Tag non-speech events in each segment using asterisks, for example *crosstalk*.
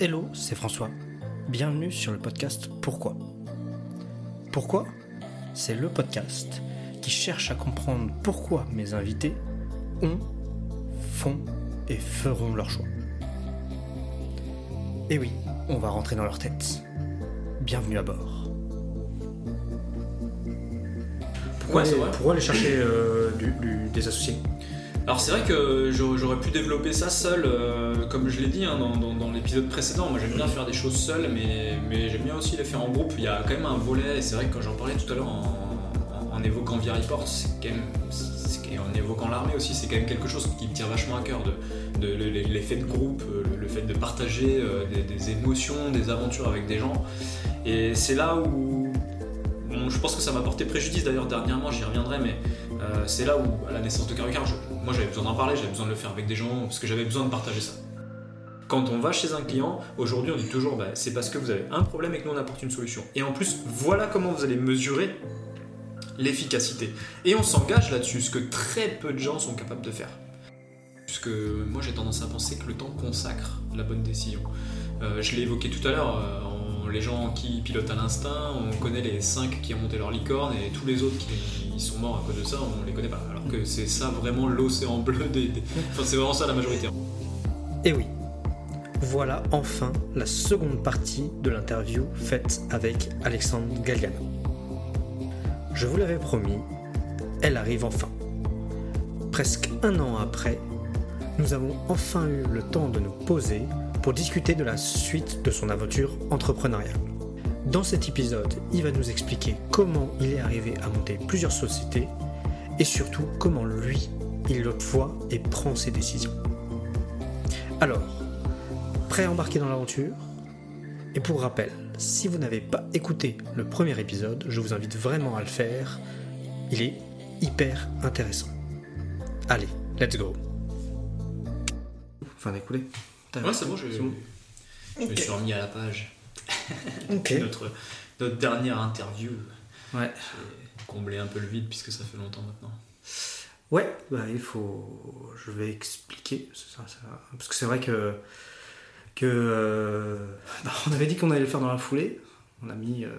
Hello, c'est François. Bienvenue sur le podcast Pourquoi? Pourquoi? C'est le podcast qui cherche à comprendre pourquoi mes invités ont, font et feront leur choix. Et oui, on va rentrer dans leur tête. Bienvenue à bord. Pourquoi, Ouais, aller, vrai? pourquoi aller chercher euh, du- du- des associés? Alors c'est vrai que j'aurais pu développer ça seul, euh, comme je l'ai dit hein, dans, l'épisode précédent. Moi j'aime bien faire des choses seul, mais, j'aime bien aussi les faire en groupe. Il y a quand même un volet, et c'est vrai que quand j'en parlais tout à l'heure en, évoquant Via Report, c'est quand même, et en évoquant l'armée aussi, c'est quand même quelque chose qui me tient vachement à cœur, de, de- le- l'effet de groupe, euh, le, fait de partager euh, des, émotions, des aventures avec des gens. Et c'est là où Bon, je pense que ça m'a porté préjudice d'ailleurs dernièrement, j'y reviendrai, mais c'est là où, à la naissance de Carucar, je- moi j'avais besoin d'en parler, j'avais besoin de le faire avec des gens, parce que j'avais besoin de partager ça. Quand on va chez un client, aujourd'hui on dit toujours, bah, c'est parce que vous avez un problème et que nous on apporte une solution. Et en plus, voilà comment vous allez mesurer l'efficacité. Et on s'engage là-dessus, ce que très peu de gens sont capables de faire. Puisque moi j'ai tendance à penser que le temps consacre la bonne décision. Euh, je l'ai évoqué tout à l'heure, euh, on- les gens qui pilotent à l'instinct, on connaît les 5 qui ont monté leur licorne et tous les autres qui sont morts à cause de ça, on les connaît pas. Alors que c'est ça vraiment l'océan bleu des. Enfin, c'est vraiment ça la majorité. Et oui, voilà enfin la seconde partie de l'interview faite avec Alexandre Galgano. Je vous l'avais promis, elle arrive enfin. Presque un an après, nous avons enfin eu le temps de nous poser pour discuter de la suite de son aventure entrepreneuriale. Dans cet épisode, il va nous expliquer comment il est arrivé à monter plusieurs sociétés et surtout comment lui, il le voit et prend ses décisions. Alors, prêt à embarquer dans l'aventure? Et pour rappel, si vous n'avez pas écouté le premier épisode, je vous invite vraiment à le faire. Il est hyper intéressant. Allez, let's go. Enfin d'écouler. Ouais, c'est bon, je, bon. je me suis remis à la page. *laughs* Ok. Notre, notre dernière interview. Ouais. J'ai comblé un peu le vide puisque ça fait longtemps maintenant. Ouais, bah il faut. Je vais expliquer. c'est ça, ça- Parce que c'est vrai que. que euh, *laughs* bah, on avait dit qu'on allait le faire dans la foulée. On a mis euh,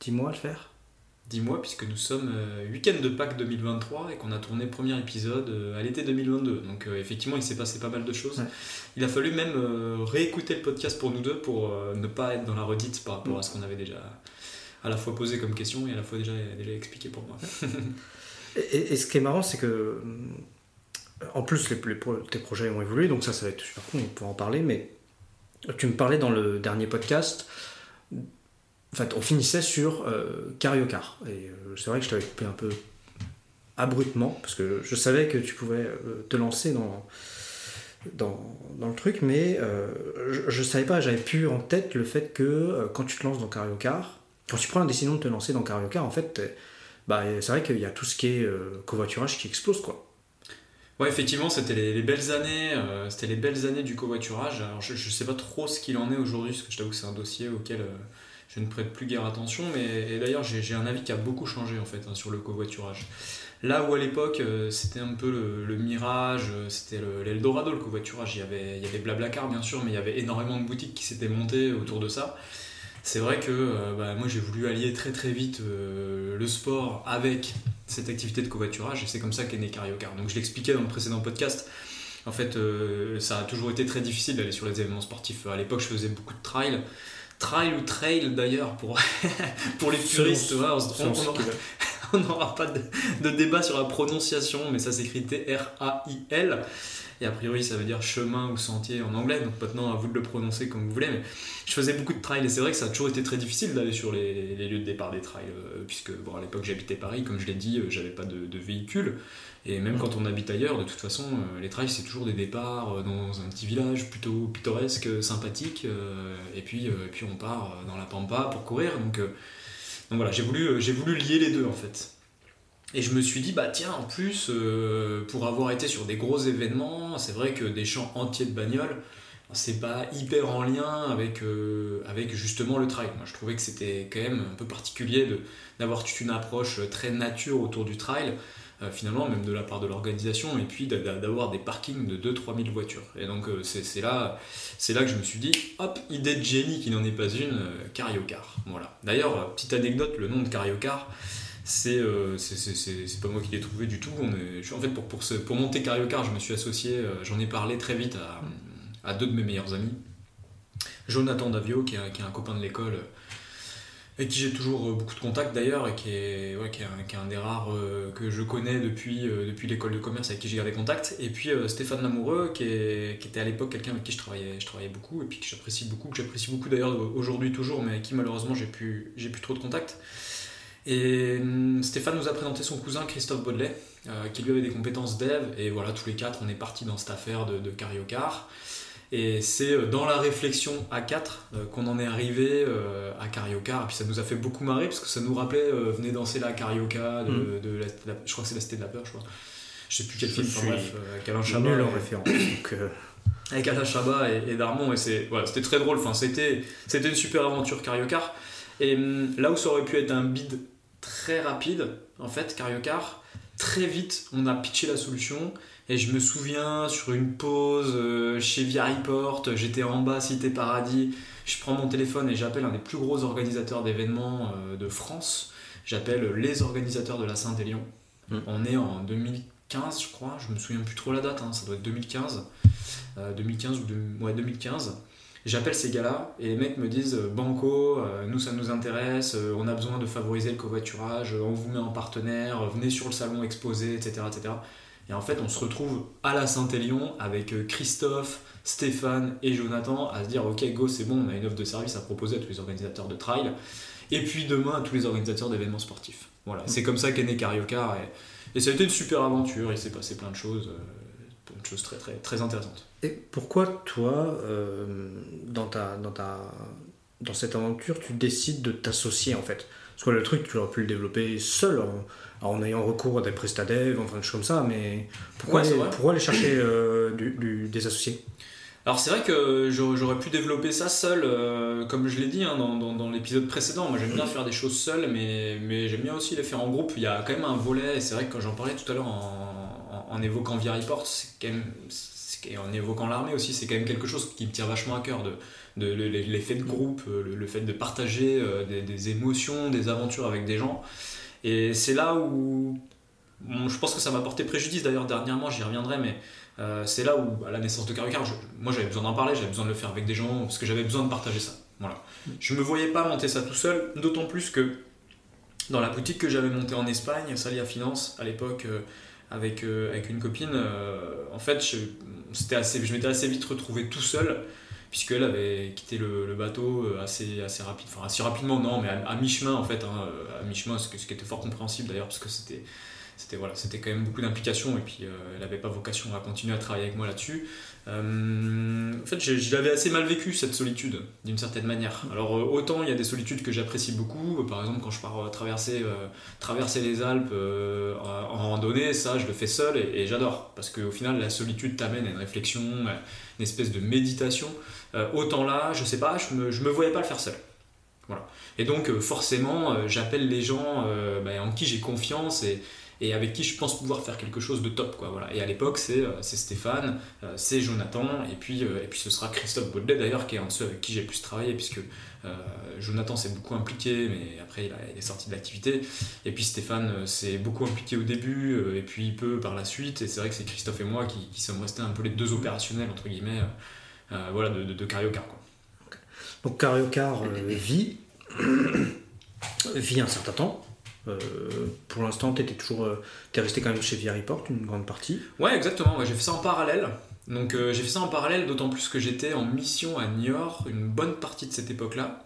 10 mois à le faire. Dis-moi, puisque nous sommes euh, week-end de Pâques 2023 et qu'on a tourné le premier épisode euh, à l'été 2022. Donc euh, effectivement, il s'est passé pas mal de choses. Ouais. Il a fallu même réécouter le podcast pour nous deux pour ne pas être dans la redite par rapport à ce qu'on avait déjà à la fois posé comme question et à la fois déjà, déjà expliqué pour moi. *laughs* Et, et ce qui est marrant, c'est que. En plus, les, tes projets ont évolué, donc ça, ça va être super cool, on pourra en parler, mais tu me parlais dans le dernier podcast. En fait, on finissait sur euh, Cariocar. Et euh, c'est vrai que je t'avais coupé un peu abruptement, parce que je savais que tu pouvais euh, te lancer dans, dans, le truc, mais euh, je, je savais pas, j'avais plus en tête le fait que quand tu te lances dans Cariocar, quand tu prends la décision de te lancer dans Cariocar, en fait, bah, c'est vrai qu'il y a tout ce qui est covoiturage qui explose, quoi. Ouais, effectivement, c'était les, les belles années, c'était les belles années du covoiturage. Alors, je, je sais pas trop ce qu'il en est aujourd'hui, parce que je t'avoue que c'est un dossier auquel je ne prête plus guère attention. Mais et d'ailleurs, j'ai un avis qui a beaucoup changé en fait hein, sur le covoiturage. Là où à l'époque, euh, c'était un peu le, mirage, euh, c'était le- l'Eldorado, le covoiturage. Il y avait, il y avait Blablacar bien sûr, mais il y avait énormément de boutiques qui s'étaient montées autour de ça. C'est vrai que euh, bah, moi j'ai voulu allier très très vite le sport avec cette activité de covoiturage et c'est comme ça qu'est né Cariocar. Donc je l'expliquais dans le précédent podcast. En fait, ça a toujours été très difficile d'aller sur les événements sportifs. À l'époque, je faisais beaucoup de trail. Trail ou trail d'ailleurs pour, *laughs* pour les puristes. ouais, on. *laughs* *laughs* on n'aura pas de, débat sur la prononciation, mais ça s'écrit T-R-A-I-L. Et a priori, ça veut dire chemin ou sentier en anglais. Donc maintenant, à vous de le prononcer comme vous voulez. Mais je faisais beaucoup de trail et c'est vrai que ça a toujours été très difficile d'aller sur les, lieux de départ des trails. euh, puisque bon, à l'époque, j'habitais Paris, comme je l'ai dit, euh, j'avais pas de, véhicule. Et même quand on habite ailleurs, de toute façon, euh, les trails, c'est toujours des départs euh, dans un petit village plutôt pittoresque, sympathique. et, puis, et puis on part dans la pampa pour courir. Donc, donc voilà, j'ai voulu, euh, j'ai voulu lier les deux en fait. Et je me suis dit, bah tiens, en plus, euh, pour avoir été sur des gros événements, c'est vrai que des champs entiers de bagnoles, c'est pas hyper en lien avec, euh, justement le trail. Moi, je trouvais que c'était quand même un peu particulier d'avoir toute une approche très nature autour du trail. Euh, finalement, même de la part de l'organisation, et puis d'avoir des parkings de 2-3 000 voitures. Et donc euh, c'est là, là que je me suis dit, hop, idée de génie qui n'en est pas une, Cariocar. Voilà. D'ailleurs, petite anecdote, le nom de Cariocar, c'est c'est pas moi qui l'ai trouvé du tout. On est, en fait, pour, pour, monter Cariocar, je me suis associé, j'en ai parlé très vite à, deux de mes meilleurs amis. Jonathan Davio, qui est un copain de l'école avec qui j'ai toujours euh, beaucoup de contacts d'ailleurs, et qui est, ouais, qui, est un, des rares euh, que je connais depuis, euh, depuis l'école de commerce avec qui j'ai gardé contact. Et puis Stéphane Lamoureux, qui, est, qui était à l'époque quelqu'un avec qui je travaillais, je travaillais beaucoup, et puis que j'apprécie beaucoup, que j'apprécie beaucoup d'ailleurs aujourd'hui toujours, mais avec qui malheureusement j'ai plus, j'ai plus trop de contacts. Et hum, Stéphane nous a présenté son cousin Christophe Baudelet, qui lui avait des compétences dev, et voilà, tous les quatre, on est partis dans cette affaire de, de Cariocar. Et c'est euh, dans la réflexion à 4 euh, qu'on en est arrivé euh, à Carioca. Et puis ça nous a fait beaucoup marrer parce que ça nous rappelait venez danser la Carioca de, mm. de, je crois que c'est la Cité de la Peur, je crois. Je sais plus quel film, enfin, bref, avec Alain Chabat. en référence. Avec Alain Chabat et, Darmon, et c'était très drôle. Enfin, c'était, c'était une super aventure Cariocar. Et hum, là où ça aurait pu être un bid très rapide, en fait, Cariocar, très vite, on a pitché la solution et je me souviens sur une pause euh, chez Via Report, j'étais en bas, Cité Paradis, je prends mon téléphone et j'appelle un des plus gros organisateurs d'événements euh, de France. J'appelle les organisateurs de la Saint-Élion. Hmm. On est en 2015, je crois, je me souviens plus trop la date, hein, ça doit être 2015. 2015 euh, ou ouais, 2015. J'appelle ces gars-là et les mecs me disent Banco, nous ça nous intéresse, on a besoin de favoriser le covoiturage, on vous met en partenaire, venez sur le salon exposé, etc. etc. Et en fait, on se retrouve à la Saint-Élion avec euh, Christophe, Stéphane et Jonathan à se dire Ok, go, c'est bon, on a une offre de service à proposer à tous les organisateurs de trail. Et puis demain à tous les organisateurs d'événements sportifs. Voilà, c'est comme ça qu'est né Cariocar. Et, ça a été une super aventure. Il s'est passé plein de choses, euh, plein de choses très, très, très intéressantes. Et pourquoi, toi, euh, dans, ta, dans, ta, dans cette aventure, tu décides de t'associer en fait? Parce que le truc, tu aurais pu le développer seul en ayant recours à des prestataires, enfin des choses comme ça, mais pourquoi, aller, chercher euh, des associés? Alors c'est vrai que j'aurais pu développer ça seul, euh, comme je l'ai dit hein, dans, l'épisode précédent. Moi j'aime bien faire des choses seul, mais, mais j'aime bien aussi les faire en groupe. Il y a quand même un volet, et c'est vrai que quand j'en parlais tout à l'heure en, évoquant Via Report, c'est quand même, et en évoquant l'armée aussi, c'est quand même quelque chose qui me tient vachement à cœur, de, de, l'effet de groupe, le, fait de partager euh, des, émotions, des aventures avec des gens. Et c'est là où je pense que ça m'a porté préjudice d'ailleurs dernièrement, j'y reviendrai, mais euh, c'est là où à la naissance de Carucar, moi j'avais besoin d'en parler, j'avais besoin de le faire avec des gens parce que j'avais besoin de partager ça. Voilà. Je me voyais pas monter ça tout seul, d'autant plus que dans la boutique que j'avais montée en Espagne, Salia Finance, à l'époque euh, avec, euh, avec une copine, en fait je, je m'étais assez vite retrouvé tout seul puisqu'elle avait quitté le, bateau euh, assez, assez rapide, enfin assez rapidement non, mais à, mi-chemin en fait, hein, à mi-chemin, ce, qui était fort compréhensible d'ailleurs, parce que c'était c'était voilà, c'était quand même beaucoup d'implication et puis euh, elle n'avait pas vocation à continuer à travailler avec moi là-dessus. Euh, en fait, je, l'avais assez mal vécu cette solitude d'une certaine manière. Alors autant il y a des solitudes que j'apprécie beaucoup, par exemple quand je pars traverser, traverser les Alpes en randonnée, ça je le fais seul et, et j'adore parce qu'au final la solitude t'amène à une réflexion, une espèce de méditation. Euh, autant là, je sais pas, je me, me voyais pas le faire seul. Voilà. Et donc euh, forcément, euh, j'appelle les gens bah, en qui j'ai confiance et, et, avec qui je pense pouvoir faire quelque chose de top. Quoi, voilà. Et à l'époque, c'est Stéphane, c'est Jonathan, et puis, et puis ce sera Christophe Baudet d'ailleurs, qui est un de ceux avec qui j'ai le plus travailler, puisque Jonathan s'est beaucoup impliqué, mais après il, est sorti de l'activité. Et puis Stéphane s'est beaucoup impliqué au début, et puis peu par la suite. Et c'est vrai que c'est Christophe et moi qui, qui sommes restés un peu les deux opérationnels, entre guillemets. Euh, voilà, de, de, de Cariocar. Donc Cariocar euh, vit, vit un certain temps. Euh, pour l'instant, tu étais toujours, es resté quand même chez Via Report une grande partie. Ouais, exactement. j'ai fait ça en parallèle. Donc j'ai fait ça en parallèle, d'autant plus que j'étais en mission à Niort une bonne partie de cette époque-là.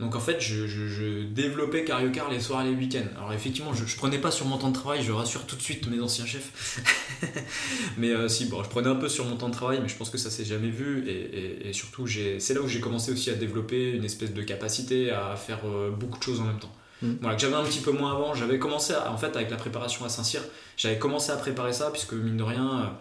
Donc en fait, je, développais Cariocar les soirs et les week-ends. Alors effectivement, je, ne prenais pas sur mon temps de travail, je rassure tout de suite mes anciens chefs. *laughs* mais euh, si, bon, je prenais un peu sur mon temps de travail, mais je pense que ça s'est jamais vu. Et, surtout, c'est là où j'ai commencé aussi à développer une espèce de capacité à faire euh, beaucoup de choses en même temps. Mm. Voilà, que j'avais un petit peu moins avant. J'avais commencé, en fait, avec la préparation à Saint-Cyr, j'avais commencé à préparer ça, puisque mine de rien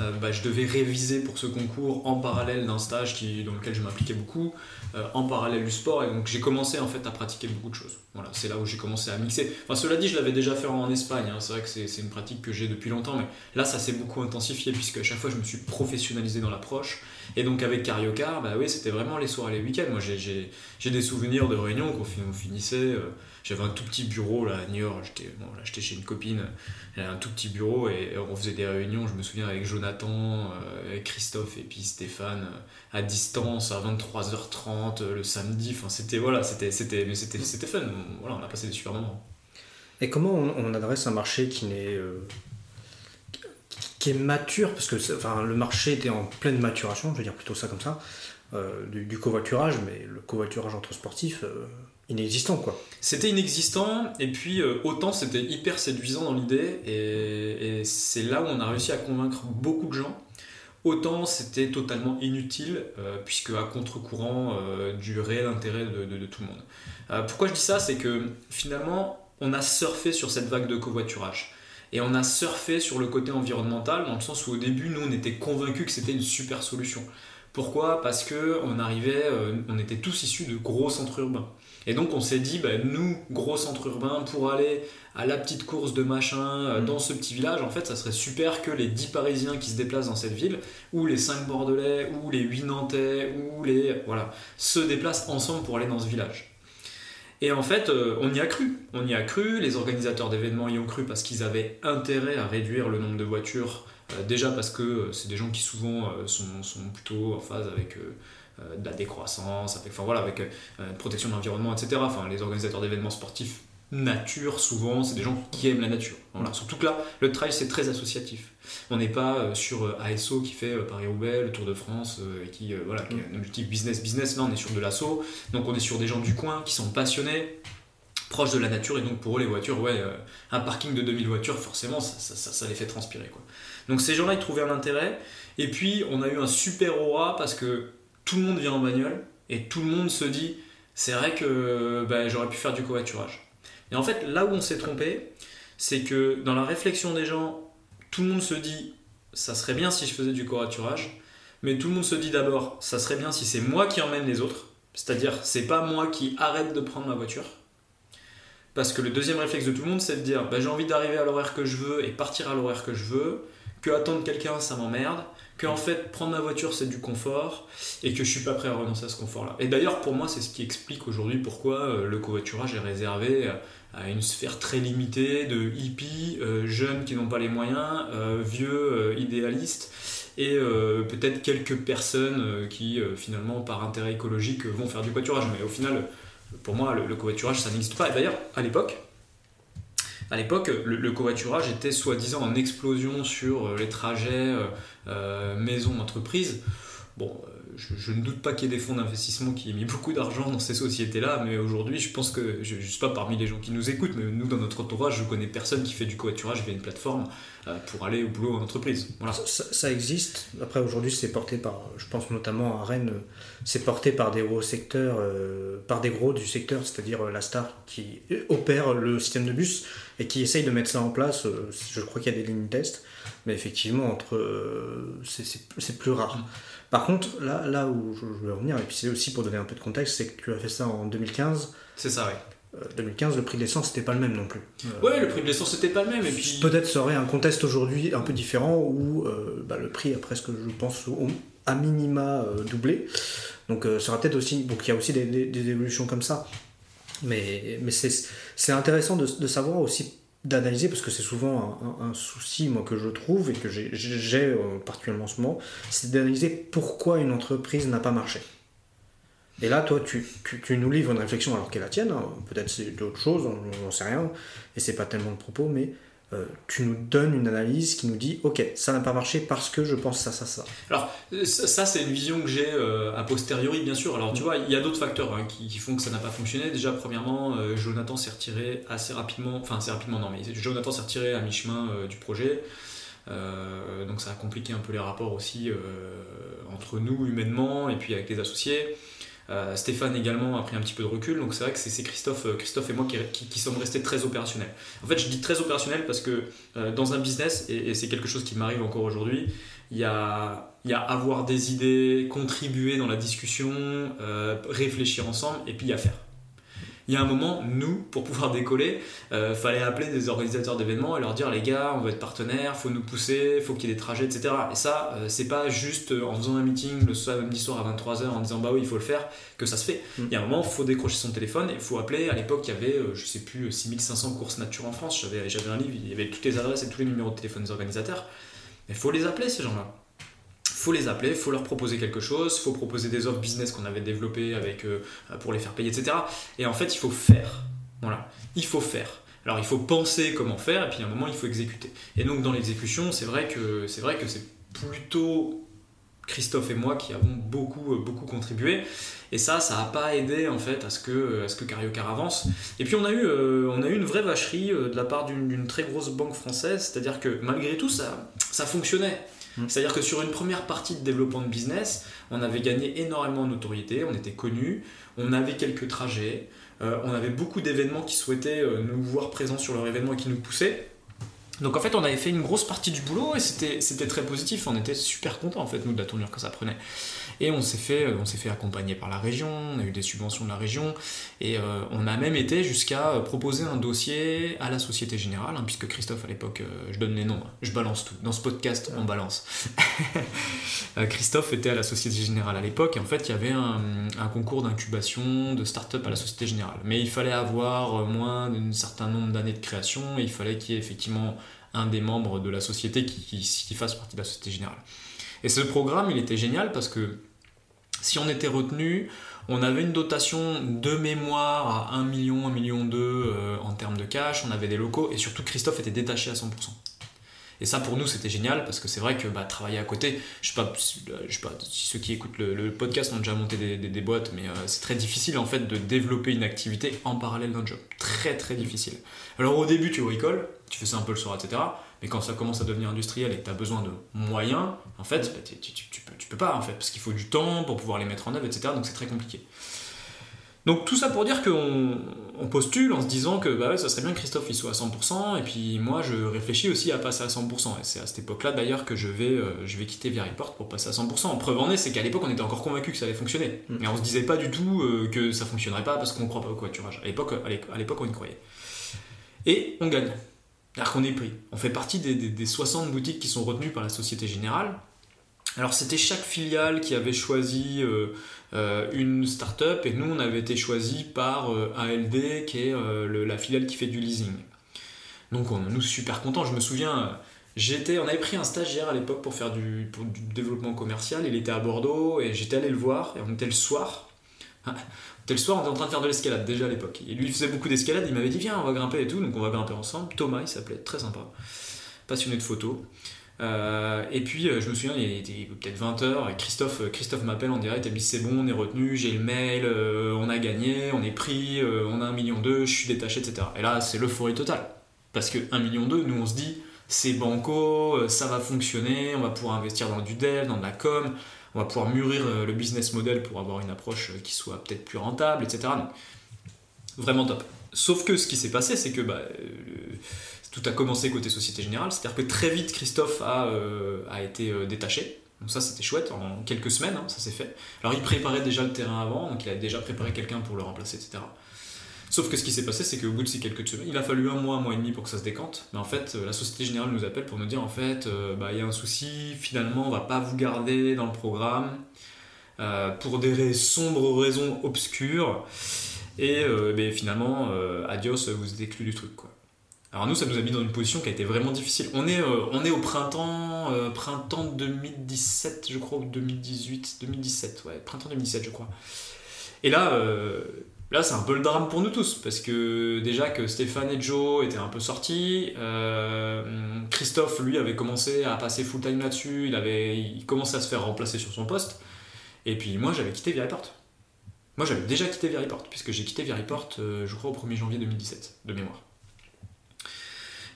euh, bah, je devais réviser pour ce concours en parallèle d'un stage qui, dans lequel je m'impliquais beaucoup, euh, en parallèle du sport, et donc j'ai commencé en fait à pratiquer beaucoup de choses. Voilà, c'est là où j'ai commencé à mixer. Enfin, cela dit, je l'avais déjà fait en Espagne, hein. c'est vrai que c'est une pratique que j'ai depuis longtemps, mais là ça s'est beaucoup intensifié puisque à chaque fois je me suis professionnalisé dans l'approche. Et donc avec Cariocar, bah oui, c'était vraiment les soirs et les week-ends. Moi j'ai des souvenirs de réunions qu'on finissait. Euh, j'avais un tout petit bureau là à Niort, j'étais bon, chez une copine, elle un tout petit bureau et on faisait des réunions, je me souviens avec Jonathan, euh, Christophe et puis Stéphane euh, à distance à 23h30 euh, le samedi, enfin c'était voilà, c'était c'était c'était c'était fun. Voilà, on a passé des super moments. Et comment on, adresse un marché qui n'est qui est mature? Parce que enfin, le marché était en pleine maturation, je vais dire plutôt ça comme ça, du, covoiturage, mais le covoiturage entre sportifs, inexistant quoi. C'était inexistant et puis euh, autant c'était hyper séduisant dans l'idée et, c'est là où on a réussi à convaincre beaucoup de gens. Autant c'était totalement inutile euh, puisque à contre-courant euh, du réel intérêt de, tout le monde. pourquoi je dis ça C'est que finalement on a surfé sur cette vague de covoiturage. Et on a surfé sur le côté environnemental dans le sens où au début nous on était convaincus que c'était une super solution. Pourquoi? Parce que on arrivait, on était tous issus de gros centres urbains. Et donc on s'est dit, bah, nous, gros centre urbain, pour aller à la petite course de machin euh, mm. dans ce petit village, en fait, ça serait super que les 10 Parisiens qui se déplacent dans cette ville, ou les 5 Bordelais, ou les 8 Nantais, ou les... Voilà, se déplacent ensemble pour aller dans ce village. Et en fait, euh, on y a cru. On y a cru, les organisateurs d'événements y ont cru parce qu'ils avaient intérêt à réduire le nombre de voitures, euh, déjà parce que c'est des gens qui souvent sont, sont, plutôt en phase avec de la décroissance, avec, enfin, voilà, avec euh, une protection de l'environnement, etc. Enfin, les organisateurs d'événements sportifs nature, souvent, c'est des gens qui aiment la nature. Voilà. Surtout que là, le trail, c'est très associatif. On n'est pas euh, sur ASO qui fait Paris-Roubaix, le Tour de France, et qui, voilà, qui a un objectif business-business. Là, on est sur de l'assaut. Donc, on est sur des gens du coin qui sont passionnés, proches de la nature, et donc pour eux, les voitures, ouais, un parking de 2000 voitures, forcément, ça, ça, ça les fait transpirer. Quoi. Donc, ces gens-là, ils trouvaient un intérêt. Et puis, on a eu un super aura parce que tout le monde vient en bagnole et tout le monde se dit c'est vrai que bah, j'aurais pu faire du covoiturage. Et en fait, là où on s'est trompé, c'est que dans la réflexion des gens, tout le monde se dit ça serait bien si je faisais du covoiturage, mais tout le monde se dit d'abord ça serait bien si c'est moi qui emmène les autres, c'est-à-dire c'est pas moi qui arrête de prendre ma voiture. Parce que le deuxième réflexe de tout le monde, c'est de dire bah, j'ai envie d'arriver à l'horaire que je veux et partir à l'horaire que je veux, que attendre quelqu'un ça m'emmerde, que en fait prendre ma voiture c'est du confort et que je suis pas prêt à renoncer à ce confort là. Et d'ailleurs pour moi c'est ce qui explique aujourd'hui pourquoi euh, le covoiturage est réservé à une sphère très limitée de hippies, euh, jeunes qui n'ont pas les moyens, euh, vieux idéalistes et peut-être quelques personnes qui finalement par intérêt écologique vont faire du covoiturage. Mais au final pour moi le, le covoiturage ça n'existe pas. Et d'ailleurs à l'époque à l'époque, le, covoiturage était soi-disant en explosion sur euh, les trajets euh, euh, maison-entreprise. Je, ne doute pas qu'il y ait des fonds d'investissement qui aient mis beaucoup d'argent dans ces sociétés-là, mais aujourd'hui, je pense que, je ne sais pas parmi les gens qui nous écoutent, mais nous, dans notre entourage, je connais personne qui fait du covoiturage via une plateforme pour aller au boulot en entreprise. Voilà. Ça, existe. Après, aujourd'hui, c'est porté par, je pense notamment à Rennes, c'est porté par des gros secteurs, par des gros du secteur, c'est-à-dire la Star qui opère le système de bus et qui essaye de mettre ça en place. Euh, je crois qu'il y a des lignes test, mais effectivement, entre euh, c'est plus rare. Par contre, là, là où je veux revenir, et puis c'est aussi pour donner un peu de contexte, c'est que tu as fait ça en 2015. C'est ça, oui. 2015, le prix de l'essence n'était pas le même non plus. ouais, le prix de l'essence n'était pas le même. Et puis... Peut-être ça aurait un contexte aujourd'hui un peu différent où euh, bah, le prix a presque, je pense, à minima doublé. Donc ça sera peut-être aussi. Donc il y a aussi des, des, évolutions comme ça. Mais, mais c'est intéressant de, de, savoir aussi d'analyser parce que c'est souvent un, souci moi que je trouve et que j'ai euh, particulièrement en ce moment c'est d'analyser pourquoi une entreprise n'a pas marché et là toi tu, nous livres une réflexion alors qu'elle la tienne hein. peut-être c'est d'autres choses on n'en sait rien et c'est pas tellement le propos mais euh, tu nous donnes une analyse qui nous dit ok ça n'a pas marché parce que je pense ça ça ça. Alors ça c'est une vision que j'ai euh, a posteriori bien sûr. Alors tu vois il y a d'autres facteurs hein, qui, font que ça n'a pas fonctionné. Déjà premièrement euh, Jonathan s'est retiré assez rapidement. Enfin assez rapidement non mais Jonathan s'est retiré à mi-chemin du projet. Donc ça a compliqué un peu les rapports aussi entre nous humainement et puis avec les associés euh, Stéphane également a pris un petit peu de recul, donc c'est vrai que c'est Christophe, euh, Christophe et moi qui, sommes restés très opérationnels. En fait, je dis très opérationnel parce que euh, dans un business, et, c'est quelque chose qui m'arrive encore aujourd'hui, il y a, avoir des idées, contribuer dans la discussion, réfléchir ensemble, et puis il y a faire. Il y a un moment, nous, pour pouvoir décoller, euh, fallait appeler des organisateurs d'événements et leur dire les gars, on veut être partenaire, faut nous pousser, faut qu'il y ait des trajets, etc. Et ça, euh, c'est pas juste en faisant un meeting le samedi soir à 23h en disant bah oui, il faut le faire que ça se fait. Mm. Il y a un moment, il faut décrocher son téléphone et il faut appeler. À l'époque, il y avait, euh, je sais plus, 6500 courses nature en France. J'avais, j'avais un livre, il y avait toutes les adresses et tous les numéros de téléphone des organisateurs. Il faut les appeler, ces gens-là faut les appeler, faut leur proposer quelque chose, faut proposer des offres business qu'on avait développées avec, euh, pour les faire payer, etc. Et en fait, il faut faire. Voilà, il faut faire. Alors, il faut penser comment faire, et puis à un moment, il faut exécuter. Et donc, dans l'exécution, c'est vrai que c'est vrai que c'est plutôt Christophe et moi qui avons beaucoup, euh, beaucoup contribué. Et ça, ça n'a pas aidé en fait à ce que, à ce que Cariocar avance. Et puis on a eu, euh, on a eu une vraie vacherie de la part d'une très grosse banque française, c'est-à-dire que malgré tout, ça, ça fonctionnait. Mm. C'est-à-dire que sur une première partie de développement de business, on avait gagné énormément en notoriété, on était connus, on avait quelques trajets, euh, on avait beaucoup d'événements qui souhaitaient euh, nous voir présents sur leur événement et qui nous poussaient. Donc en fait, on avait fait une grosse partie du boulot et c'était très positif. On était super contents en fait nous de la tournure que ça prenait. Et on s'est fait s'est fait accompagner par la région. On a eu des subventions de la région et euh, on a même été jusqu'à euh, proposer un dossier à la Société Générale, hein, puisque Christophe à l'époque, euh, je donne les noms, hein, je balance tout. Dans ce podcast, on balance. *laughs* Euh, Christophe était à la Société Générale à l'époque et en fait il y avait un, un concours d'incubation de start-up à la Société Générale. Mais il fallait avoir euh, moins d'un certain nombre d'années de création et il fallait qu'il y ait effectivement un des membres de la société qui, qui- fasse partie de la Société Générale. Et ce programme, il était génial parce que si on était retenu, on avait une dotation de mémoire à 1 million, 1 million 2 euh, en termes de cash, on avait des locaux et surtout Christophe était détaché à 100%. Et ça pour nous c'était génial parce que c'est vrai que bah, travailler à côté, je sais pas, je sais pas si ceux qui écoutent le, podcast ont déjà monté des, des- des boîtes, mais euh, c'est très difficile en fait de développer une activité en parallèle d'un job. Très très difficile. Alors au début tu bricoles, tu fais ça un peu le soir, etc. Mais quand ça commence à devenir industriel et que tu as besoin de moyens, en fait, bah, tu, tu- tu peux, tu peux pas, en fait, parce qu'il faut du temps pour pouvoir les mettre en œuvre, etc. Donc c'est très compliqué. Donc tout ça pour dire qu'on on postule en se disant que bah ouais, ça serait bien que Christophe il soit à 100%, et puis moi je réfléchis aussi à passer à 100%. Et c'est à cette époque-là d'ailleurs que je vais, euh, je vais quitter Veriport pour passer à 100%. Preuve en est, c'est qu'à l'époque on était encore convaincu que ça allait fonctionner. Mm. Mais on se disait pas du tout euh, que ça fonctionnerait pas parce qu'on croit pas au covoiturage. À l'époque- à l'époque on y croyait. Et on gagne. Qu'on est pris. On fait partie des, des- des 60 boutiques qui sont retenues par la Société Générale. Alors c'était chaque filiale qui avait choisi euh, euh, une start-up et nous on avait été choisi par euh, ALD qui est la filiale qui fait du leasing. Donc on nous super contents. Je me souviens, j'étais, on avait pris un stagiaire à l'époque pour faire du, du développement commercial. Il était à Bordeaux et j'étais allé le voir et on était le soir. *laughs* Le soir, on était en train de faire de l'escalade déjà à l'époque. Et lui il faisait beaucoup d'escalade. Il m'avait dit viens on va grimper et tout. Donc on va grimper ensemble. Thomas il s'appelait, très sympa, passionné de photos. Euh, et puis euh, je me souviens, il était peut-être 20h, et Christophe, euh, Christophe m'appelle en direct, il me dit c'est bon, on est retenu, j'ai le mail, on a gagné, on est pris, on a 1 million je suis détaché, etc. Et là c'est l'euphorie totale. Parce que 1 million nous on se dit c'est banco, ça va fonctionner, on va pouvoir investir dans du dev, dans de la com, on va pouvoir mûrir euh, le business model pour avoir une approche euh, qui soit peut-être plus rentable, etc. Vraiment top. Sauf que ce qui s'est passé, c'est que bah, euh, tout a commencé côté Société Générale, c'est-à-dire que très vite Christophe a, été détaché. Donc ça c'était chouette, en quelques semaines hein, ça s'est fait. Alors il préparait déjà le terrain avant, donc il a déjà préparé quelqu'un pour le remplacer, etc. Sauf que ce qui s'est passé, c'est qu'au bout de ces quelques semaines, il a fallu un mois, un mois et demi pour que ça se décante. Mais en fait, euh, la Société Générale nous appelle pour nous dire en fait, euh, bah, il y a un souci, finalement, on va pas vous garder dans le programme euh, pour des sombres raisons obscures. Et euh, ben, finalement, euh, adios, vous êtes du truc. Alors nous, ça nous a mis dans une position qui a été vraiment difficile. On est, au printemps, printemps 2017, je crois, ou 2018, 2017, ouais, printemps 2017, je crois. Et là, là, c'est un peu le drame pour nous tous, parce que déjà que Stéphane et Joe étaient un peu sortis, euh, Christophe, lui, avait commencé à passer full time là-dessus, il avait, il commençait à se faire remplacer sur son poste, et puis moi, j'avais quitté Viriport. Moi, j'avais déjà quitté Viriport, puisque j'ai quitté Viriport, euh, je crois, au 1er janvier 2017, de mémoire.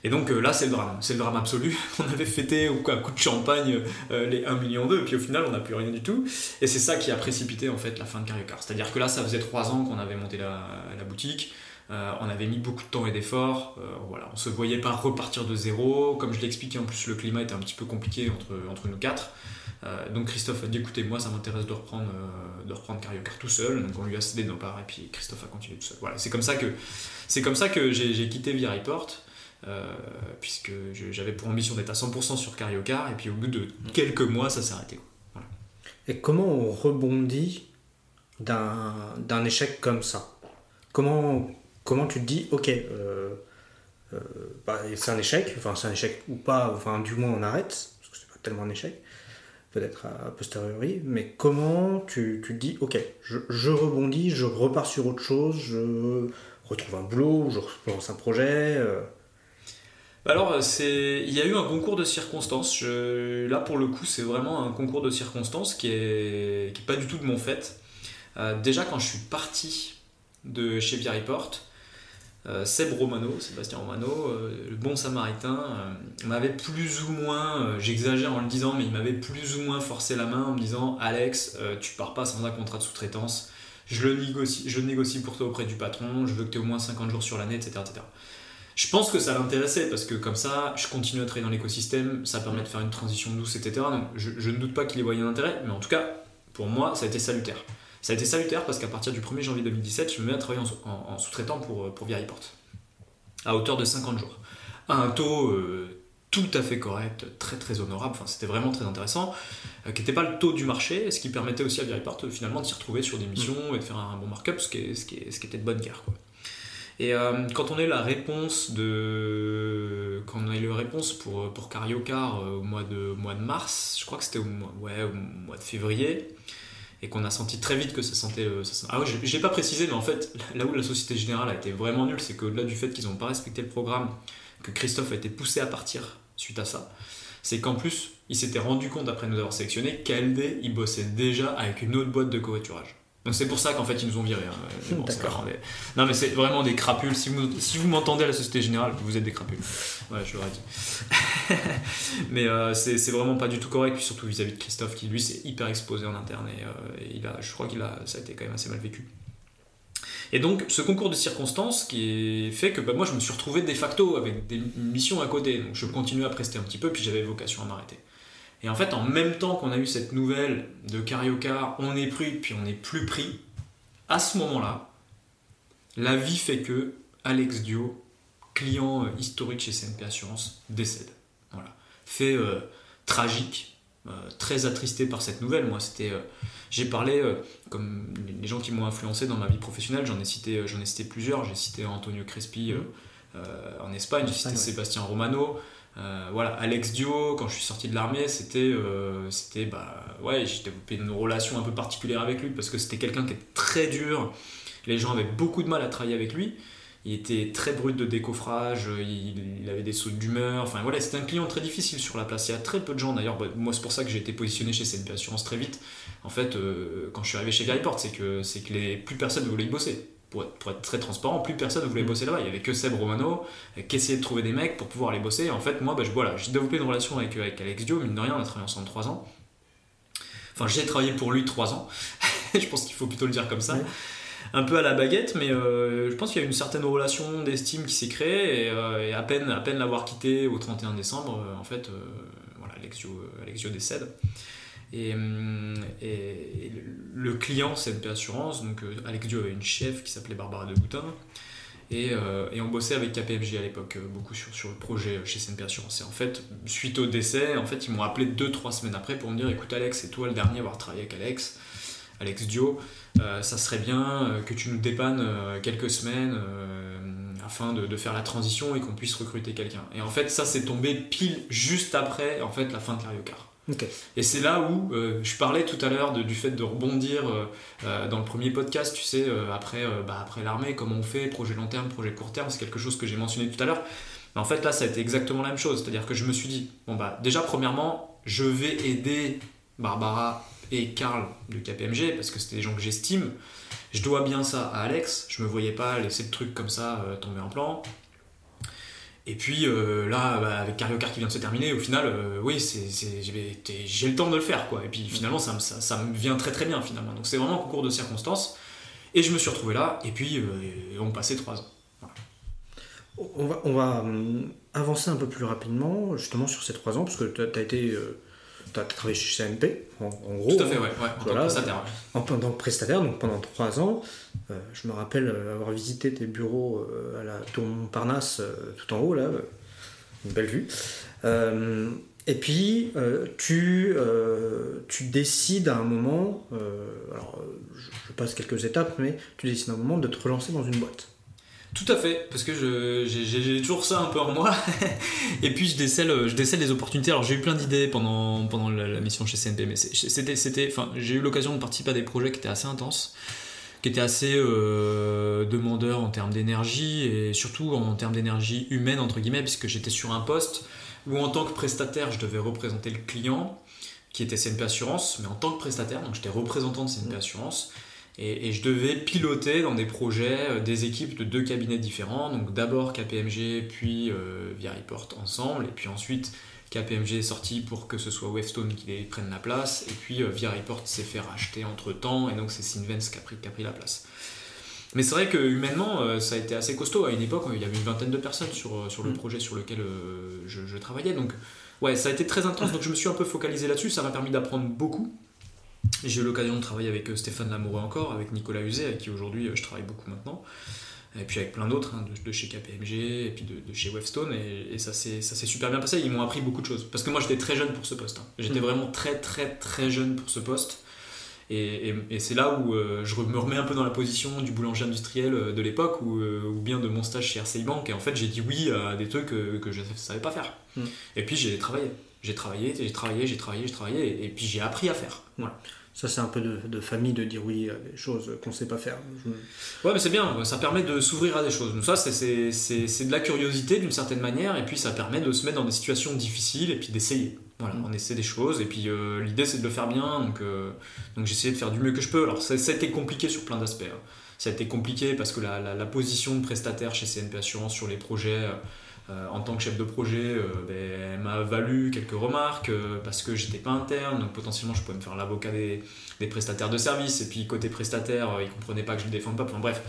Et donc euh, là, c'est le drame, c'est le drame absolu. *laughs* On avait fêté un coup de champagne euh, les 1 million d'eux, et puis au final, on n'a plus rien du tout. Et c'est ça qui a précipité en fait la fin de Cariocar. C'est-à-dire que là, ça faisait 3 ans qu'on avait monté la, boutique. on avait mis beaucoup de temps et d'efforts. voilà, on se voyait pas repartir de zéro. Comme je l'expliquais, en plus le climat était un petit peu compliqué entre, entre nous quatre. donc Christophe a dit écoutez moi ça m'intéresse de reprendre de reprendre tout seul donc on lui a cédé nos parts et puis Christophe a continué tout seul voilà c'est comme ça que que j'ai quitté Via euh, puisque j'avais pour ambition d'être à 100% sur Cariocar, et puis au bout de quelques mois, ça s'est arrêté. Et comment on rebondit d'un échec comme ça? Comment, comment tu te dis, ok, euh, euh, bah, c'est un échec, enfin c'est un échec ou pas, enfin du moins on arrête, parce que c'est pas tellement un échec, peut-être à, posteriori, mais comment tu, tu te dis, ok, je, je, rebondis, je repars sur autre chose, je retrouve un boulot, je relance un projet bah alors, il y a eu un concours de circonstances. là, pour le coup, c'est vraiment un concours de circonstances qui est, pas du tout de mon fait. Euh, déjà, quand je suis parti de chez Via Report, euh, Seb Romano, Sébastien Romano, euh, le bon samaritain, m'avait plus ou moins, j'exagère en le disant, mais il m'avait plus ou moins forcé la main en me disant Alex, tu pars pas sans un contrat de sous-traitance, je le négocie, je négocie pour toi auprès du patron, je veux que tu aies au moins 50 jours sur l'année, etc., etc. Je pense que ça l'intéressait parce que comme ça, je continue à travailler dans l'écosystème, ça permet de faire une transition douce, etc. Donc je, ne doute pas qu'il y ait voyé un intérêt, mais en tout cas, pour moi, ça a été salutaire. Ça a été salutaire parce qu'à partir du 1er janvier 2017, je me mets à travailler en, sous-traitant pour, pour Via Report, à hauteur de 50 jours. À un taux euh, tout à fait correct, très très honorable, enfin, c'était vraiment très intéressant, euh, qui n'était pas le taux du marché, ce qui permettait aussi à Via Report finalement de s'y retrouver sur des missions et de faire un bon markup, ce qui, ce qui, ce qui était de bonne guerre. Quoi. Et euh, quand on a eu la réponse de. Quand on a eu la réponse pour, pour Cariocar euh, au mois de, mois de mars, je crois que c'était au, mois, ouais, au mois de février, et qu'on a senti très vite que ça sentait. Euh, ah ouais, je l'ai pas précisé, mais en fait, là où la Société Générale a été vraiment nulle, c'est qu'au-delà du fait qu'ils n'ont pas respecté le programme, que Christophe a été poussé à partir suite à ça, c'est qu'en plus, il s'était rendu compte après nous avoir sélectionnés qu'ALD, il bossait déjà avec une autre boîte de covoiturage. Donc c'est pour ça qu'en fait ils nous ont virés. Hein. D'accord. Non mais c'est vraiment des crapules. Si vous, si vous m'entendez à la Société Générale, vous êtes des crapules. Ouais, je l'aurais dit. *laughs* mais euh, c'est vraiment pas du tout correct, puis surtout vis-à-vis de Christophe qui lui s'est hyper exposé en interne et, euh, il a, je crois qu'il a, ça a été quand même assez mal vécu. Et donc ce concours de circonstances qui est fait que bah, moi je me suis retrouvé de facto avec des missions à côté. Donc je continuais à prester un petit peu, puis j'avais vocation à m'arrêter. Et en fait, en même temps qu'on a eu cette nouvelle de Cariocar, on est pris, puis on n'est plus pris, à ce moment-là, la vie fait que Alex Dio, client euh, historique chez CNP Assurance, décède. Voilà. Fait euh, tragique, euh, très attristé par cette nouvelle. Moi, c'était, j'ai parlé, comme les gens qui m'ont influencé dans ma vie professionnelle, j'en ai cité, j'en ai cité plusieurs. J'ai cité Antonio Crespi en Espagne, j'ai cité Sébastien Romano. Euh, voilà, Alex Dio, quand je suis sorti de l'armée, c'était, euh, c'était bah, ouais, j'ai développé une relation un peu particulière avec lui parce que c'était quelqu'un qui était très dur. Les gens avaient beaucoup de mal à travailler avec lui. Il était très brut de décoffrage, il, avait des sautes d'humeur. Enfin voilà, c'était un client très difficile sur la place. Il y a très peu de gens d'ailleurs. Bah, moi, c'est pour ça que j'ai été positionné chez CNP Assurance très vite. En fait, euh, quand je suis arrivé chez Garyport, c'est que, c'est que les, plus personne ne voulait y bosser pour être, très transparent, plus personne ne voulait mm. bosser là-bas. Il y avait que Seb Romano euh, qui essayait de trouver des mecs pour pouvoir aller bosser. en fait, moi, bah, je, voilà, j'ai développé une relation avec, avec Alex Dio, mine de rien, on a travaillé ensemble 3 ans. Enfin, j'ai travaillé pour lui 3 ans. *laughs* je pense qu'il faut plutôt le dire comme ça. Un peu à la baguette, mais euh, je pense qu'il y a une certaine relation d'estime qui s'est créée. Et, euh, à peine, à peine l'avoir quitté au 31 décembre, en fait, voilà, Alex Dio décède. Euh, et, le client CNP Assurance, donc euh, Alex Dio avait une chef qui s'appelait Barbara de Boutin. Et, euh, et, on bossait avec KPMG à l'époque, beaucoup sur, sur, le projet chez CNP Assurance. Et en fait, suite au décès, en fait, ils m'ont appelé 2-3 semaines après pour me dire écoute, Alex, c'est toi le dernier à avoir travaillé avec Alex, Alex Dio. ça serait bien que tu nous dépannes quelques semaines afin de, de, faire la transition et qu'on puisse recruter quelqu'un. Et en fait, ça s'est tombé pile juste après en fait, la fin de Cariocar. Et c'est là où euh, je parlais tout à l'heure du fait de rebondir euh, euh, dans le premier podcast, tu sais, après, bah, après l'armée, comment on fait, projet long terme, projet court terme, c'est quelque chose que j'ai mentionné tout à l'heure. Mais en fait, là, ça a été exactement la même chose. C'est-à-dire que je me suis dit, bon, bah, déjà, premièrement, je vais aider Barbara et Karl de KPMG, parce que c'était des gens que j'estime. Je dois bien ça à Alex. Je me voyais pas laisser le truc comme ça tomber en plan. Et puis euh, là, bah, avec Cario Kart qui vient de se terminer, au final, euh, oui, j'ai le temps de le faire, quoi. Et puis finalement, ça, ça, me vient très très bien, finalement. Donc c'est vraiment un concours de circonstances. Et je me suis retrouvé là, et puis euh, on passait trois ans. on va, on va hum, avancer un peu plus rapidement, justement, sur ces trois ans, parce que tu as, été. Tu as travaillé chez CNP, en, gros. Tout à fait, ouais, en tant que prestataire. En tant que prestataire, donc pendant trois ans. je me rappelle avoir visité tes bureaux à la Tour Montparnasse, tout en haut, là. Une belle vue. Et puis, euh, tu, euh, tu décides à un moment, euh, alors je, passe quelques étapes, mais tu décides à un moment de te relancer dans une boîte. Tout à fait, parce que j'ai toujours ça un peu en moi. *laughs* et puis je décèle, je décèle des opportunités. Alors j'ai eu plein d'idées pendant, pendant la, mission chez CNP, mais j'ai eu l'occasion de participer à des projets qui étaient assez intenses, qui étaient assez demandeurs en termes d'énergie et surtout en termes d'énergie humaine, entre guillemets, puisque j'étais sur un poste où en tant que prestataire, je devais représenter le client, qui était CNP Assurance, mais en tant que prestataire, donc j'étais représentant de CNP. Assurance, et, je devais piloter dans des projets euh, des équipes de deux cabinets différents, donc d'abord KPMG, puis euh, Via Report ensemble, et puis ensuite KPMG est sorti pour que ce soit Wavestone qui les prenne la place, et puis euh, Via Report s'est fait racheter entre temps, et donc c'est Sinvens qui a, pris, qui a pris la place. Mais c'est vrai que humainement, euh, ça a été assez costaud. À une époque, il y avait une vingtaine de personnes sur, euh, sur le mm. projet sur lequel euh, je, travaillais. Donc, ouais, ça a été très intense. Donc, je me suis un peu focalisé là-dessus. Ça m'a permis d'apprendre beaucoup. J'ai eu l'occasion de travailler avec Stéphane Lamoureux encore, avec Nicolas Uset, avec qui aujourd'hui je travaille beaucoup maintenant. Et puis avec plein d'autres, hein, de, chez KPMG et puis de, chez Wavestone. Et, et ça s'est super bien passé. Ils m'ont appris beaucoup de choses. Parce que moi, j'étais très jeune pour ce poste. Hein. J'étais mm. vraiment très, très, très jeune pour ce poste. Et, c'est là où euh, je me remets un peu dans la position du boulanger industriel euh, de l'époque euh, ou, bien de mon stage chez RCI Bank. Et en fait, j'ai dit oui à des trucs que, je ne savais pas faire. Hmm. Et puis j'ai travaillé. J'ai travaillé, j'ai travaillé, j'ai travaillé, j'ai travaillé. Et, puis j'ai appris à faire. Voilà. Ça, c'est un peu de, famille de dire oui à des choses qu'on ne sait pas faire. Ouais, mais c'est bien, ça permet de s'ouvrir à des choses. Donc, ça, c'est de la curiosité d'une certaine manière, et puis ça permet de se mettre dans des situations difficiles et puis d'essayer. Voilà, mm. on essaie des choses et puis euh, l'idée c'est de le faire bien, donc, euh, donc j'ai essayé de faire du mieux que je peux. Alors ça, a été compliqué sur plein d'aspects. Hein. Ça a été compliqué parce que la, la, position de prestataire chez CNP Assurance sur les projets euh, en tant que chef de projet ben, m'a valu quelques remarques parce que j'étais pas interne, donc potentiellement je pouvais me faire l'avocat des, des, prestataires de service et puis côté prestataire ils comprenaient pas que je le défende pas. Enfin bref,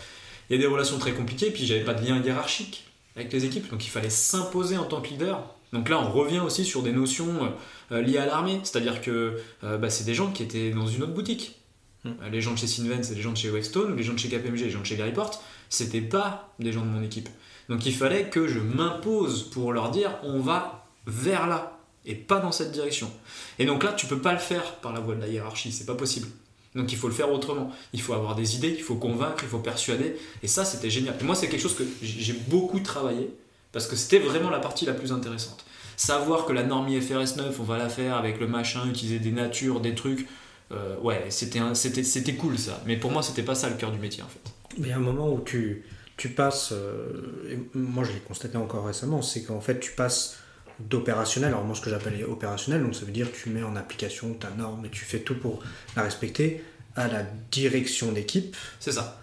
il y a des relations très compliquées et puis j'avais pas de lien hiérarchique avec les équipes donc il fallait s'imposer en tant que leader donc là, on revient aussi sur des notions euh, liées à l'armée, c'est-à-dire que euh, bah, c'est des gens qui étaient dans une autre boutique. Hmm. Euh, les gens de chez Sinven, c'est les gens de chez Wavestone, les gens de chez KPMG, les gens de chez Garyport, c'était pas des gens de mon équipe. Donc il fallait que je m'impose pour leur dire on va vers là et pas dans cette direction. Et donc là, tu peux pas le faire par la voie de la hiérarchie, c'est pas possible. Donc il faut le faire autrement. Il faut avoir des idées, il faut convaincre, il faut persuader. Et ça, c'était génial. Et moi, c'est quelque chose que j'ai beaucoup travaillé parce que c'était vraiment la partie la plus intéressante. Savoir que la norme IFRS 9, on va la faire avec le machin, utiliser des natures, des trucs, euh, ouais, c'était, cool ça. Mais pour moi, c'était pas ça le cœur du métier en fait. Mais a un moment où tu, tu passes, euh, et moi je l'ai constaté encore récemment, c'est qu'en fait tu passes d'opérationnel, alors moi ce que j'appelle opérationnel, donc ça veut dire tu mets en application ta norme et tu fais tout pour la respecter, à la direction d'équipe. C'est ça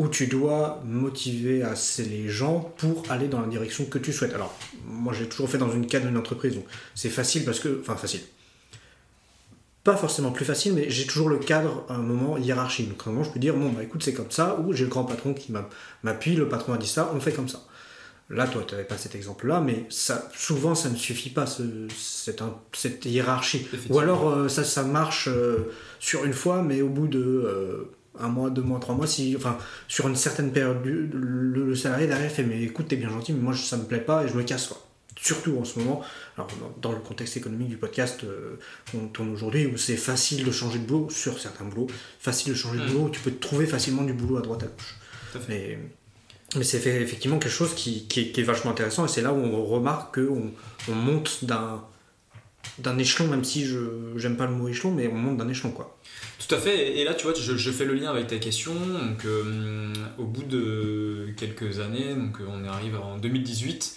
où tu dois motiver assez les gens pour aller dans la direction que tu souhaites. Alors, moi j'ai toujours fait dans une cadre d'une entreprise, donc c'est facile parce que. Enfin, facile. Pas forcément plus facile, mais j'ai toujours le cadre à un moment hiérarchique. Donc, à un moment, je peux dire, bon, bah écoute, c'est comme ça, ou j'ai le grand patron qui m'appuie, le patron a dit ça, on fait comme ça. Là, toi, tu n'avais pas cet exemple-là, mais ça, souvent, ça ne suffit pas, ce, cette, cette, hiérarchie. Ou alors, euh, ça, ça marche euh, sur une fois, mais au bout de. Euh, un mois, deux mois, trois mois, si, enfin, sur une certaine période, le, salarié derrière fait Mais écoute, t'es bien gentil, mais moi ça me plaît pas et je me casse. Quoi. Surtout en ce moment, alors, dans le contexte économique du podcast, euh, on tourne aujourd'hui où c'est facile de changer de boulot sur certains boulots, facile de changer de mm. boulot, tu peux te trouver facilement du boulot à droite à gauche. Mais, mais c'est effectivement quelque chose qui, qui, est, vachement intéressant et c'est là où on remarque qu'on on monte d'un d'un échelon, même si je j'aime pas le mot échelon, mais on monte d'un échelon quoi. Tout à fait, et là tu vois, je, fais le lien avec ta question. Donc, euh, au bout de quelques années, donc on arrive en 2018,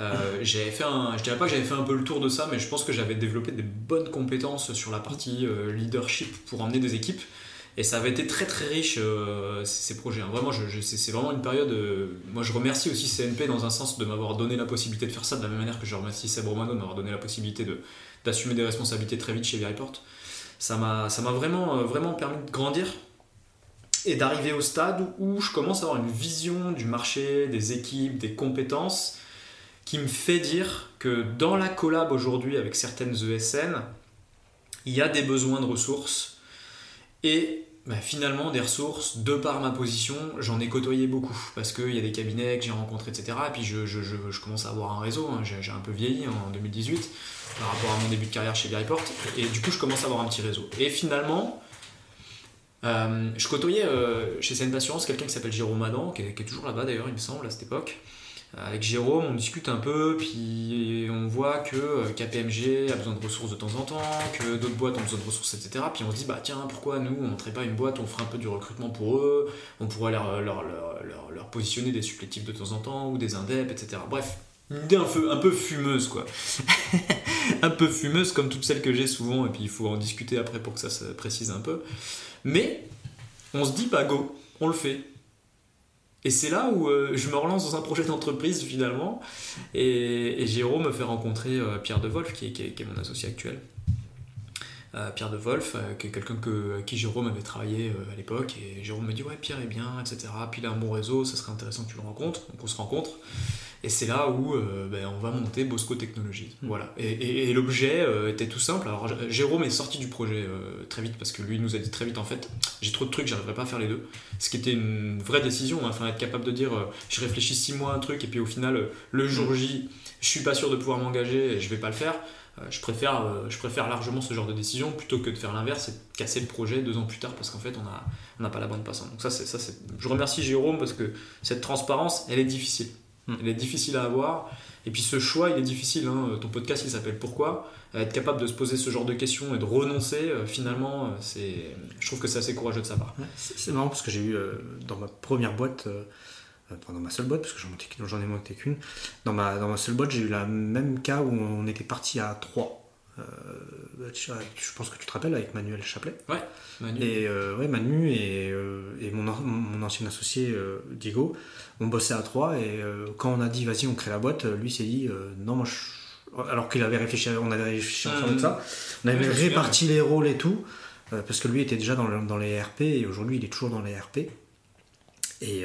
euh, j'avais fait un, je dirais pas que j'avais fait un peu le tour de ça, mais je pense que j'avais développé des bonnes compétences sur la partie euh, leadership pour emmener des équipes. Et ça avait été très très riche ces projets. Hein. Vraiment, c'est vraiment une période. moi, je remercie aussi CNP dans un sens de m'avoir donné la possibilité de faire ça, de la même manière que je remercie Seb Romano de m'avoir donné la possibilité d'assumer des responsabilités très vite chez Veriport ça m'a vraiment, euh, vraiment permis de grandir. et d'arriver au stade où je commence à avoir une vision du marché, des équipes, des compétences, qui me fait dire que dans la collab aujourd'hui avec certaines ESN, il y a des besoins de ressources et bah, finalement des ressources, de par ma position, j'en ai côtoyé beaucoup parce qu'il y a des cabinets que j'ai rencontrés, etc. Et puis je, commence à avoir un réseau, hein. j'ai un peu vieilli en 2018 par rapport à mon début de carrière chez Report et du coup je commence à avoir un petit réseau. Et finalement, euh, je côtoyais euh, chez CN Assurance quelqu'un qui s'appelle Jérôme Adam, qui est toujours là-bas d'ailleurs, il me semble, à cette époque. Avec Jérôme, on discute un peu, puis on voit que euh, KPMG a besoin de ressources de temps en temps, que d'autres boîtes ont besoin de ressources, etc. Puis on se dit, bah tiens, pourquoi nous, on montrait pas une boîte, on ferait un peu du recrutement pour eux, on pourrait leur, leur, leur, leur positionner des supplétifs de temps en temps, ou des indeps, etc. Bref, une idée un peu, un peu fumeuse, quoi. *laughs* un peu fumeuse, comme toutes celles que j'ai souvent, et puis il faut en discuter après pour que ça se précise un peu. Mais on se dit, bah go, on le fait. Et c'est là où euh, je me relance dans un projet d'entreprise finalement. Et, Jérôme me fait rencontrer euh, Pierre De Wolf, qui est, mon associé actuel. Euh, Pierre De Wolf, qui est quelqu'un que, qui Jérôme avait travaillé à l'époque. Et Jérôme me dit Ouais, Pierre est bien, etc. Puis il a un bon réseau, ça serait intéressant que tu le rencontres. Donc on se rencontre. Et c'est là où euh, ben, on va monter Bosco Technologies. Hmm. Voilà. Et, l'objet euh, était tout simple. Alors Jérôme est sorti du projet euh, très vite parce que lui nous a dit très vite en fait j'ai trop de trucs, j'arriverai pas à faire les deux. Ce qui était une vraie décision. Hein. Enfin être capable de dire je réfléchis six mois à un truc et puis au final le jour J je suis pas sûr de pouvoir m'engager et je vais pas le faire. Je préfère, je préfère largement ce genre de décision plutôt que de faire l'inverse et de casser le projet deux ans plus tard parce qu'en fait on n'a on a pas la bonne passante. Donc ça c'est ça c'est. Je remercie Jérôme parce que cette transparence elle est difficile. Mmh. Elle est difficile à avoir. Et puis ce choix, il est difficile. Hein. Euh, ton podcast, il s'appelle Pourquoi? Être capable de se poser ce genre de questions et de renoncer, euh, finalement, euh, je trouve que c'est assez courageux de sa part. C'est marrant parce que j'ai eu dans ma première boîte, enfin dans ma seule boîte, parce que j'en ai monté qu'une, dans ma, dans ma seule boîte, j'ai eu le même cas où on était parti à 3 je pense que tu te rappelles avec Manuel Chaplet. Ouais, Manu. Et euh, ouais, Manu et, euh, et mon, mon, ancien associé Diego, on bossait à trois et quand on a dit vas-y on crée la boîte, lui s'est dit non moi alors qu'il avait réfléchi, on avait réfléchi ensemble de ça, on avait réparti les rôles et tout parce que lui était déjà dans, dans les RP et aujourd'hui il est toujours dans les RP. Et,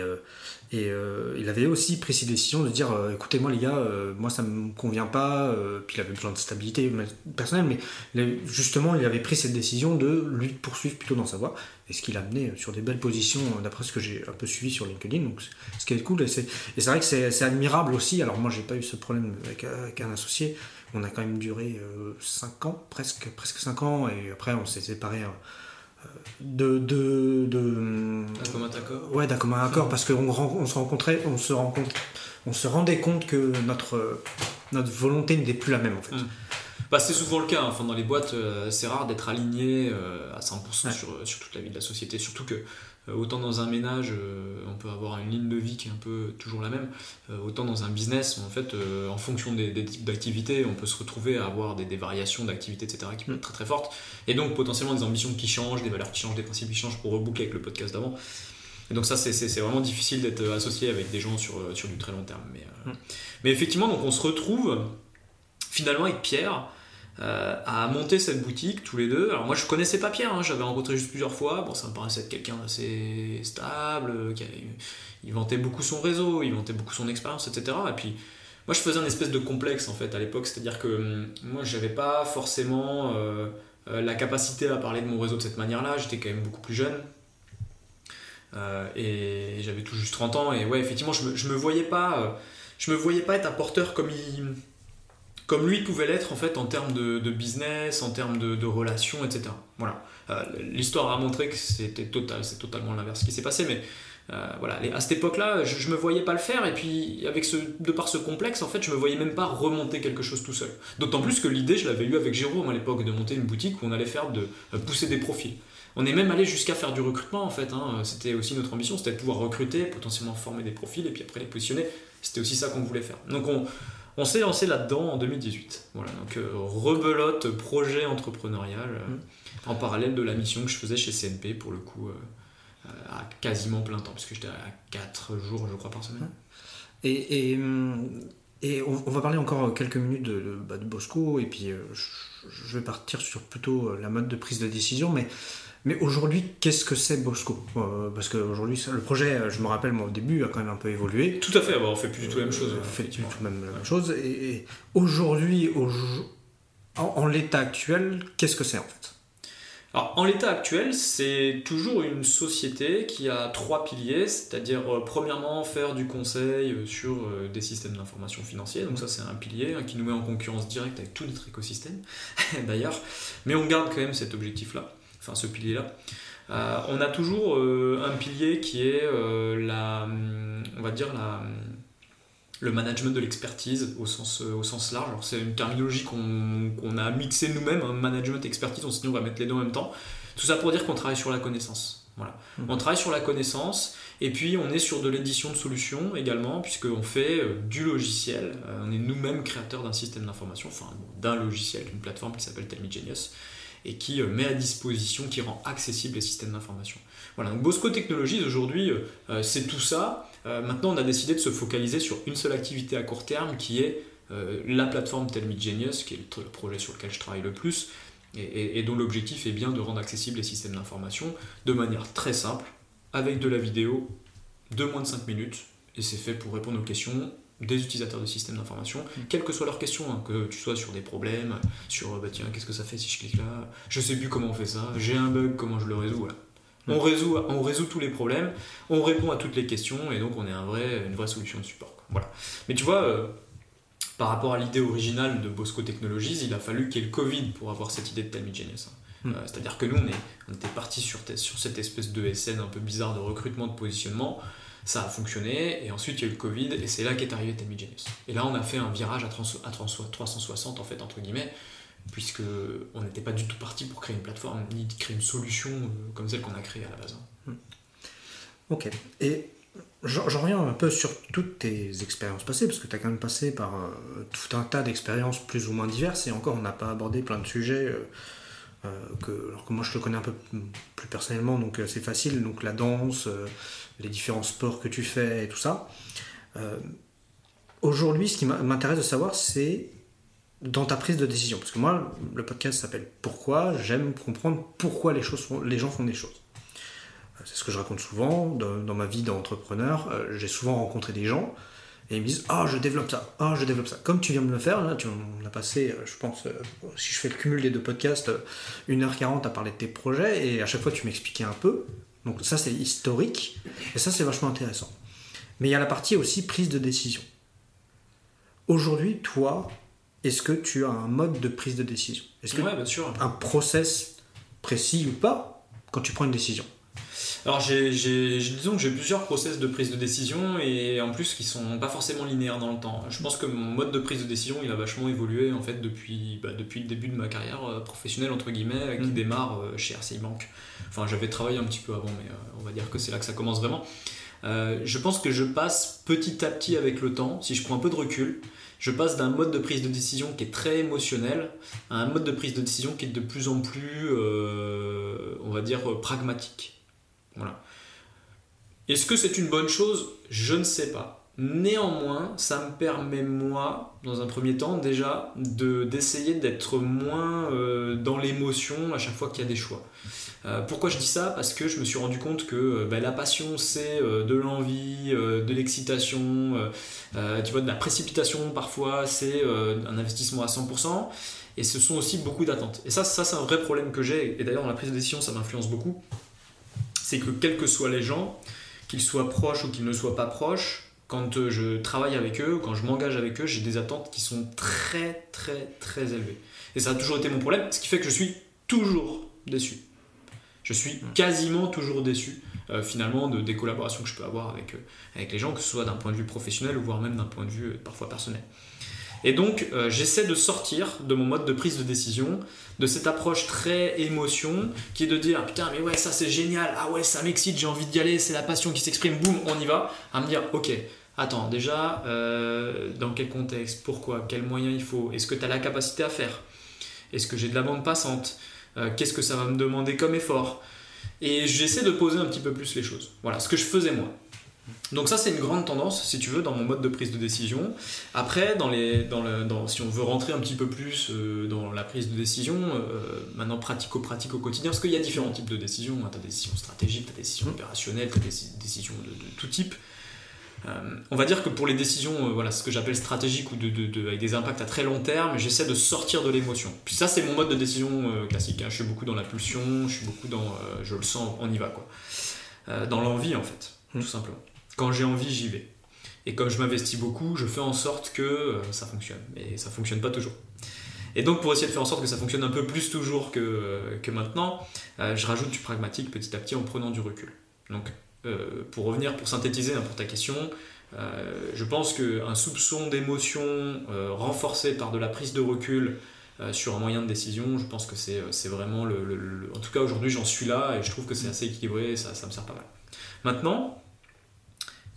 et euh, il avait aussi pris cette décision de dire euh, écoutez, moi les gars, euh, moi ça me convient pas. puis il avait besoin de stabilité personnelle, mais justement, il avait pris cette décision de lui poursuivre plutôt dans sa voie. Et ce qui l'a amené sur des belles positions, d'après ce que j'ai un peu suivi sur LinkedIn. Donc, ce qui est cool. Et c'est vrai que c'est admirable aussi. Alors, moi, j'ai pas eu ce problème avec, un associé. On a quand même duré 5 ans, presque, presque 5 ans. Et après, on s'est séparés de, de, de d'un commun accord ouais d'un commun accord parce qu'on on se rencontrait on se rencontre on se rendait compte que notre notre volonté n'était plus la même en fait hmm. bah, c'est souvent le cas hein. enfin dans les boîtes euh, c'est rare d'être aligné euh, à 100% sur, sur toute la vie de la société surtout que autant dans un ménage, euh, on peut avoir une ligne de vie qui est un peu toujours la même, euh, autant dans un business, en fait, en fonction des, types d'activités, on peut se retrouver à avoir des, variations d'activités, etc., qui peuvent être très très fortes, et donc potentiellement des ambitions qui changent, des valeurs qui changent, des principes qui changent pour reboucler avec le podcast d'avant. Et donc ça, c'est vraiment difficile d'être associé avec des gens sur, sur du très long terme. Mais, mm. mais effectivement, donc on se retrouve finalement avec Pierre, euh, à monter cette boutique tous les deux. Alors moi je connaissais pas Pierre, hein, j'avais rencontré juste plusieurs fois. Bon, ça me paraissait être quelqu'un d'assez stable, qui il vantait beaucoup son réseau, il vantait beaucoup son expérience, etc. Et puis moi je faisais un espèce de complexe en fait à l'époque, c'est-à-dire que hum, moi j'avais pas forcément euh, euh, la capacité à parler de mon réseau de cette manière-là. J'étais quand même beaucoup plus jeune. et j'avais tout juste 30 ans et ouais effectivement je me, je me voyais pas je me voyais pas être un porteur comme il comme lui pouvait l'être en fait en termes de, business, en termes de, relations, etc. Voilà. Euh, l'histoire a montré que c'était total, c'est totalement l'inverse qui s'est passé, mais euh, voilà. À cette époque-là, je, ne me voyais pas le faire, et puis avec de par ce complexe, en fait, je me voyais même pas remonter quelque chose tout seul. D'autant plus que l'idée, je l'avais eu avec Jérôme à l'époque de monter une boutique où on allait faire de euh, pousser des profils. On est même allé jusqu'à faire du recrutement en fait. Hein. C'était aussi notre ambition, c'était de pouvoir recruter, potentiellement former des profils et puis après les positionner. C'était aussi ça qu'on voulait faire. Donc on, on s'est lancé là-dedans en 2018. Voilà, donc euh, rebelote projet entrepreneurial euh, mm. en parallèle de la mission que je faisais chez CNP pour le coup euh, à quasiment plein temps, parce que j'étais à 4 jours, je crois, par semaine. Et, et, on, va parler encore quelques minutes de, bah, Bosco, et puis je, vais partir sur plutôt la mode de prise de décision, mais Mais aujourd'hui, qu'est-ce que c'est Bosco euh, Parce qu'aujourd'hui, le projet, je me rappelle, moi, au début, a quand même un peu évolué. Tout à fait, on fait plus du tout la même chose. On fait plus du tout même la même chose. Et, aujourd'hui, en l'état actuel, qu'est-ce que c'est en fait? Alors, en l'état actuel, c'est toujours une société qui a trois piliers, c'est-à-dire euh, premièrement faire du conseil euh, sur euh, des systèmes d'information financiers, donc ça c'est un pilier hein, qui nous met en concurrence directe avec tout notre écosystème *laughs* d'ailleurs, mais on garde quand même cet objectif-là, enfin ce pilier-là. on a toujours un pilier qui est la, hum, on va dire la le management de l'expertise au sens, euh, au sens large. C'est une terminologie qu'on a mixée nous-mêmes, hein, management expertise, on s'est dit on va mettre les deux en même temps. Tout ça pour dire qu'on travaille sur la connaissance. Voilà. Mmh. On travaille sur la connaissance et puis on est sur de l'édition de solutions également, puisqu'on fait euh, du logiciel. Euh, on est nous-mêmes créateurs d'un système d'information, enfin d'un logiciel, d'une plateforme qui s'appelle Tell Genius et qui met à disposition, qui rend accessible les systèmes d'information. Voilà, donc Bosco Technologies aujourd'hui, c'est tout ça. Euh, maintenant, on a décidé de se focaliser sur une seule activité à court terme qui est euh, la plateforme Tell Genius, qui est le, projet sur lequel je travaille le plus, et, dont l'objectif est bien de rendre accessibles les systèmes d'information de manière très simple, avec de la vidéo de moins de 5 minutes, et c'est fait pour répondre aux questions des utilisateurs de systèmes d'information, mm. quelles que soient leurs questions, hein, que tu sois sur des problèmes, sur bah tiens, qu'est-ce que ça fait si je clique là, je sais plus comment on fait ça, j'ai un bug, comment je le résous, voilà. On résout, on résout tous les problèmes, on répond à toutes les questions et donc on est un vrai, une vraie solution de support. Voilà. Mais tu vois, euh, par rapport à l'idée originale de Bosco Technologies, il a fallu qu'il y ait le Covid pour avoir cette idée de Tell Genius. Hein. Hmm. Euh, c'est-à-dire que nous, on, est, on était parti sur, sur cette espèce de SN un peu bizarre de recrutement, de positionnement. Ça a fonctionné et ensuite il y a eu le Covid et c'est là qu'est arrivé Tell Genius. Et là, on a fait un virage à, à 360 en fait, entre guillemets puisque on n'était pas du tout parti pour créer une plateforme, ni créer une solution euh, comme celle qu'on a créée à la base. Hmm. Ok. Et j'en reviens un peu sur toutes tes expériences passées, parce que tu as quand même passé par euh, tout un tas d'expériences plus ou moins diverses, et encore, on n'a pas abordé plein de sujets. Euh, que, alors que moi je te connais un peu plus personnellement, donc c'est facile, donc la danse, les différents sports que tu fais et tout ça. Aujourd'hui, ce qui m'intéresse de savoir, c'est dans ta prise de décision. Parce que moi, le podcast s'appelle Pourquoi J'aime comprendre pourquoi les, choses les gens font des choses. Euh, c'est ce que je raconte souvent dans, ma vie d'entrepreneur. Euh, j'ai souvent rencontré des gens et ils me disent Ah, je développe ça, ah, je développe ça. Comme tu viens de le faire, là, tu, on a passé, euh, je pense, si je fais le cumul des deux podcasts, 1h40 à parler de tes projets et à chaque fois tu m'expliquais un peu. Donc ça, c'est historique et ça, c'est vachement intéressant. Mais il y a la partie aussi prise de décision. Aujourd'hui, toi, est-ce que tu as un mode de prise de décision? Est-ce que bien sûr. un process précis ou pas quand tu prends une décision? Alors, j'ai, disons que j'ai plusieurs process de prise de décision et en plus qui sont pas forcément linéaires dans le temps. Je pense que mon mode de prise de décision il a vachement évolué en fait depuis, bah, depuis le début de ma carrière euh, professionnelle entre guillemets qui mm. démarre euh, chez RCI Bank. Enfin, j'avais travaillé un petit peu avant, mais euh, on va dire que c'est là que ça commence vraiment. je pense que je passe petit à petit avec le temps, si je prends un peu de recul, je passe d'un mode de prise de décision qui est très émotionnel à un mode de prise de décision qui est de plus en plus, euh, on va dire, pragmatique. Voilà. Est-ce que c'est une bonne chose? Je ne sais pas. Néanmoins, ça me permet, moi, dans un premier temps, déjà, d'essayer d'être moins euh, dans l'émotion à chaque fois qu'il y a des choix. Euh, pourquoi je dis ça? Parce que je me suis rendu compte que euh, bah, la passion, c'est de l'envie, de l'excitation, tu vois, de la précipitation parfois, c'est un investissement à 100%, et ce sont aussi beaucoup d'attentes. Et ça, ça c'est un vrai problème que j'ai, et d'ailleurs dans la prise de décision, ça m'influence beaucoup, c'est que quels que soient les gens, qu'ils soient proches ou qu'ils ne soient pas proches, quand euh, je travaille avec eux, quand je m'engage avec eux, j'ai des attentes qui sont très très très élevées. Et ça a toujours été mon problème, ce qui fait que je suis toujours déçu. Je suis quasiment toujours déçu euh, finalement de, des collaborations que je peux avoir avec, euh, avec les gens, que ce soit d'un point de vue professionnel ou voire même d'un point de vue parfois personnel. Et donc j'essaie de sortir de mon mode de prise de décision, de cette approche très émotion, qui est de dire putain mais ouais ça c'est génial, ah ouais ça m'excite, j'ai envie d'y aller, c'est la passion qui s'exprime, boum, on y va, à me dire ok, attends, déjà, euh, dans quel contexte, pourquoi, quels moyens il faut, est-ce que tu as la capacité à faire, est-ce que j'ai de la bande passante, euh, qu'est-ce que ça va me demander comme effort? Et j'essaie de poser un petit peu plus les choses. Voilà, ce que je faisais moi. Donc ça c'est une grande tendance, si tu veux, dans mon mode de prise de décision. Après, dans les, dans le, dans, si on veut rentrer un petit peu plus euh, dans la prise de décision, euh, maintenant pratico-pratique au quotidien, parce qu'il y a différents types de décisions. Tu as des décisions stratégiques, tu as des décisions opérationnelles, tu as des décisions de, tout type. Euh, on va dire que pour les décisions, voilà, ce que j'appelle stratégiques ou de, de, avec des impacts à très long terme, j'essaie de sortir de l'émotion. Puis ça c'est mon mode de décision classique. Hein. Je suis beaucoup dans la pulsion, je suis beaucoup dans, je le sens, on y va quoi. dans l'envie en fait, mmh. tout simplement quand j'ai envie, j'y vais. Et comme je m'investis beaucoup, je fais en sorte que euh, ça fonctionne. Mais ça fonctionne pas toujours. Et donc pour essayer de faire en sorte que ça fonctionne un peu plus toujours que, euh, que maintenant, euh, je rajoute du pragmatique petit à petit en prenant du recul. Donc pour revenir, pour synthétiser hein, pour ta question, je pense qu'un soupçon d'émotion renforcé par de la prise de recul sur un moyen de décision, je pense que c'est vraiment le, En tout cas aujourd'hui j'en suis là et je trouve que c'est assez équilibré et ça, ça me sert pas mal. Maintenant,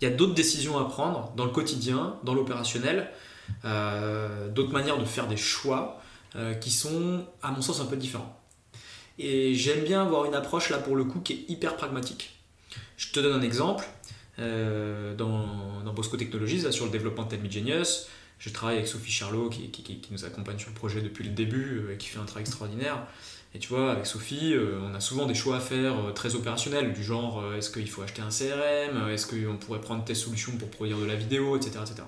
il y a d'autres décisions à prendre dans le quotidien, dans l'opérationnel, euh, d'autres manières de faire des choix euh, qui sont, à mon sens, un peu différents. Et j'aime bien avoir une approche là pour le coup qui est hyper pragmatique. Je te donne un exemple. Euh, dans, Bosco Technologies, sur le développement de Tell Genius, je travaille avec Sophie Charlot qui, nous accompagne sur le projet depuis le début et qui fait un travail extraordinaire. Et tu vois, avec Sophie, euh, on a souvent des choix à faire euh, très opérationnels, du genre euh, est-ce qu'il faut acheter un CRM, est-ce qu'on pourrait prendre telle solution pour produire de la vidéo, etc. etc.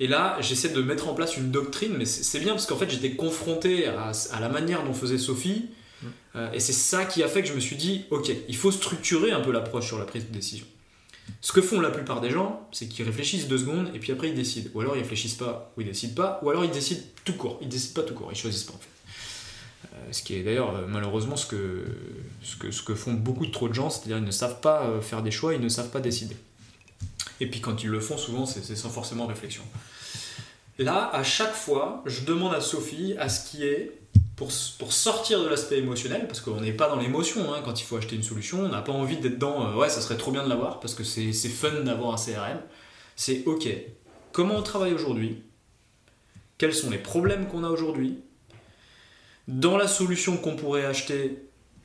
Et là, j'essaie de mettre en place une doctrine, mais c'est bien parce qu'en fait, j'étais confronté à, la manière dont faisait Sophie, mmh. et c'est ça qui a fait que je me suis dit ok, il faut structurer un peu l'approche sur la prise de décision. Ce que font la plupart des gens, c'est qu'ils réfléchissent deux secondes et puis après ils décident. Ou alors ils réfléchissent pas, ou ils décident pas, ou alors ils décident tout court. Ils décident pas tout court, ils choisissent pas en fait. Euh, ce qui est d'ailleurs euh, malheureusement ce que, ce, que, font beaucoup trop de gens, c'est-à-dire ils ne savent pas euh, faire des choix, ils ne savent pas décider. Et puis quand ils le font, souvent c'est sans forcément réflexion. Là, à chaque fois, je demande à Sophie à ce qui est pour, pour, sortir de l'aspect émotionnel, parce qu'on n'est pas dans l'émotion hein, quand il faut acheter une solution, on n'a pas envie d'être dans ouais, ça serait trop bien de l'avoir, parce que c'est fun d'avoir un CRM. C'est ok, comment on travaille aujourd'hui? Quels sont les problèmes qu'on a aujourd'hui? Dans la solution qu'on pourrait acheter,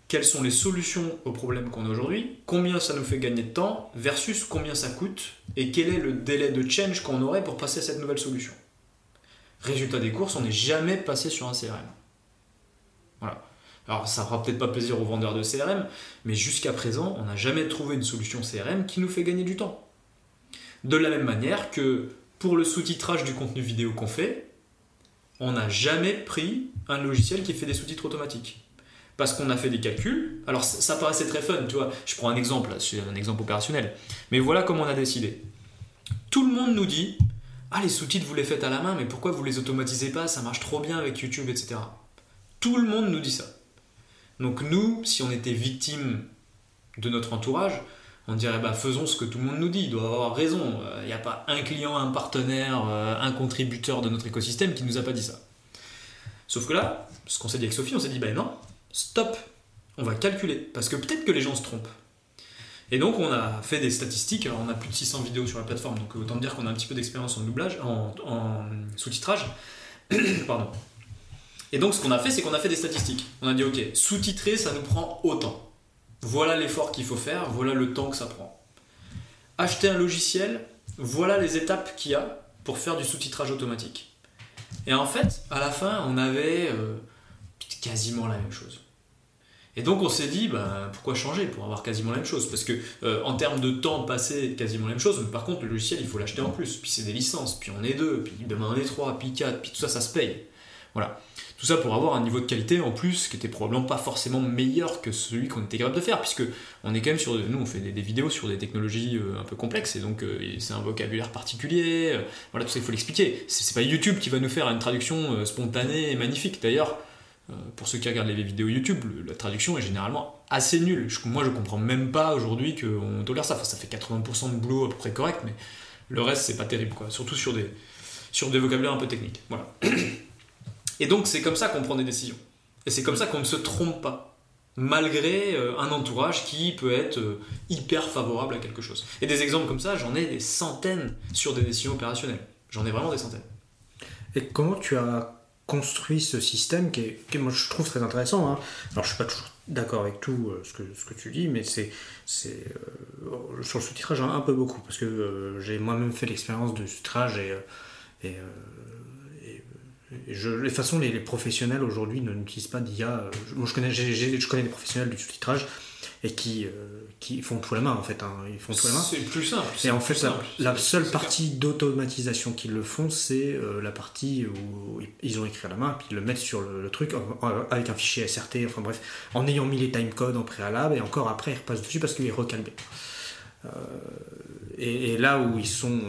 quelles sont les solutions aux problèmes qu'on a aujourd'hui, combien ça nous fait gagner de temps, versus combien ça coûte, et quel est le délai de change qu'on aurait pour passer à cette nouvelle solution. Résultat des courses, on n'est jamais passé sur un CRM. Voilà. Alors ça fera peut-être pas plaisir aux vendeurs de CRM, mais jusqu'à présent, on n'a jamais trouvé une solution CRM qui nous fait gagner du temps. De la même manière que pour le sous-titrage du contenu vidéo qu'on fait, on n'a jamais pris un logiciel qui fait des sous-titres automatiques. Parce qu'on a fait des calculs. Alors ça, paraissait très fun, tu vois. Je prends un exemple, c'est un exemple opérationnel. Mais voilà comment on a décidé. Tout le monde nous dit Ah, les sous-titres, vous les faites à la main, mais pourquoi vous les automatisez pas? Ça marche trop bien avec YouTube, etc. Tout le monde nous dit ça. Donc nous, si on était victime de notre entourage, on dirait bah faisons ce que tout le monde nous dit, il doit avoir raison. Il n'y a pas un client, un partenaire, euh, un contributeur de notre écosystème qui nous a pas dit ça. Sauf que là, ce qu'on s'est dit avec Sophie, on s'est dit bah non, stop, on va calculer parce que peut-être que les gens se trompent. Et donc on a fait des statistiques, alors on a plus de 600 vidéos sur la plateforme, donc autant dire qu'on a un petit peu d'expérience en doublage, en sous-titrage. *coughs* Pardon. Et donc ce qu'on a fait, c'est qu'on a fait des statistiques. On a dit ok, sous-titrer, ça nous prend autant. Voilà l'effort qu'il faut faire, voilà le temps que ça prend. Acheter un logiciel, voilà les étapes qu'il y a pour faire du sous-titrage automatique. Et en fait, à la fin, on avait euh, quasiment la même chose. Et donc on s'est dit, ben, pourquoi changer pour avoir quasiment la même chose? Parce que euh, en termes de temps passé, quasiment la même chose, mais par contre le logiciel, il faut l'acheter en plus. Puis c'est des licences, puis on est deux, puis demain on est trois, puis quatre, puis tout ça, ça se paye. Voilà. Tout ça pour avoir un niveau de qualité en plus qui était probablement pas forcément meilleur que celui qu'on était capable de faire, puisque on est quand même sur. Nous, on fait des, vidéos sur des technologies euh, un peu complexes, et donc euh, c'est un vocabulaire particulier. Euh, voilà, tout ça, il faut l'expliquer. C'est pas YouTube qui va nous faire une traduction spontanée et magnifique. D'ailleurs, pour ceux qui regardent les vidéos YouTube, la traduction est généralement assez nulle. moi, je comprends même pas aujourd'hui qu'on tolère ça. Enfin, ça fait 80% de boulot à peu près correct, mais le reste, c'est pas terrible, quoi. Surtout sur des, sur des vocabulaires un peu techniques. Voilà. *clears throat* Et donc c'est comme ça qu'on prend des décisions. Et c'est comme ça qu'on ne se trompe pas, malgré euh, un entourage qui peut être euh, hyper favorable à quelque chose. Et des exemples comme ça, j'en ai des centaines sur des décisions opérationnelles. J'en ai vraiment des centaines. Et comment tu as construit ce système qui est, moi je trouve très intéressant. Hein. Alors je suis pas toujours d'accord avec tout ce, que, ce que tu dis, mais c'est sur le sous-titrage un, peu beaucoup parce que j'ai moi-même fait l'expérience du sous-titrage et, je, de toute façon les, professionnels aujourd'hui n'utilisent pas d'IA. Moi je connais, je connais des professionnels du sous-titrage et qui, euh, qui font tout la main en fait. Hein. Ils font tout la main. C'est plus simple. Et en fait, la, seule partie d'automatisation qu'ils le font, c'est euh, la partie où ils ont écrit à la main, puis ils le mettent sur le, truc avec un fichier SRT, enfin bref, en ayant mis les timecodes en préalable, et encore après, ils repassent dessus parce qu'il est recalé. Euh, et, et, là où ils sont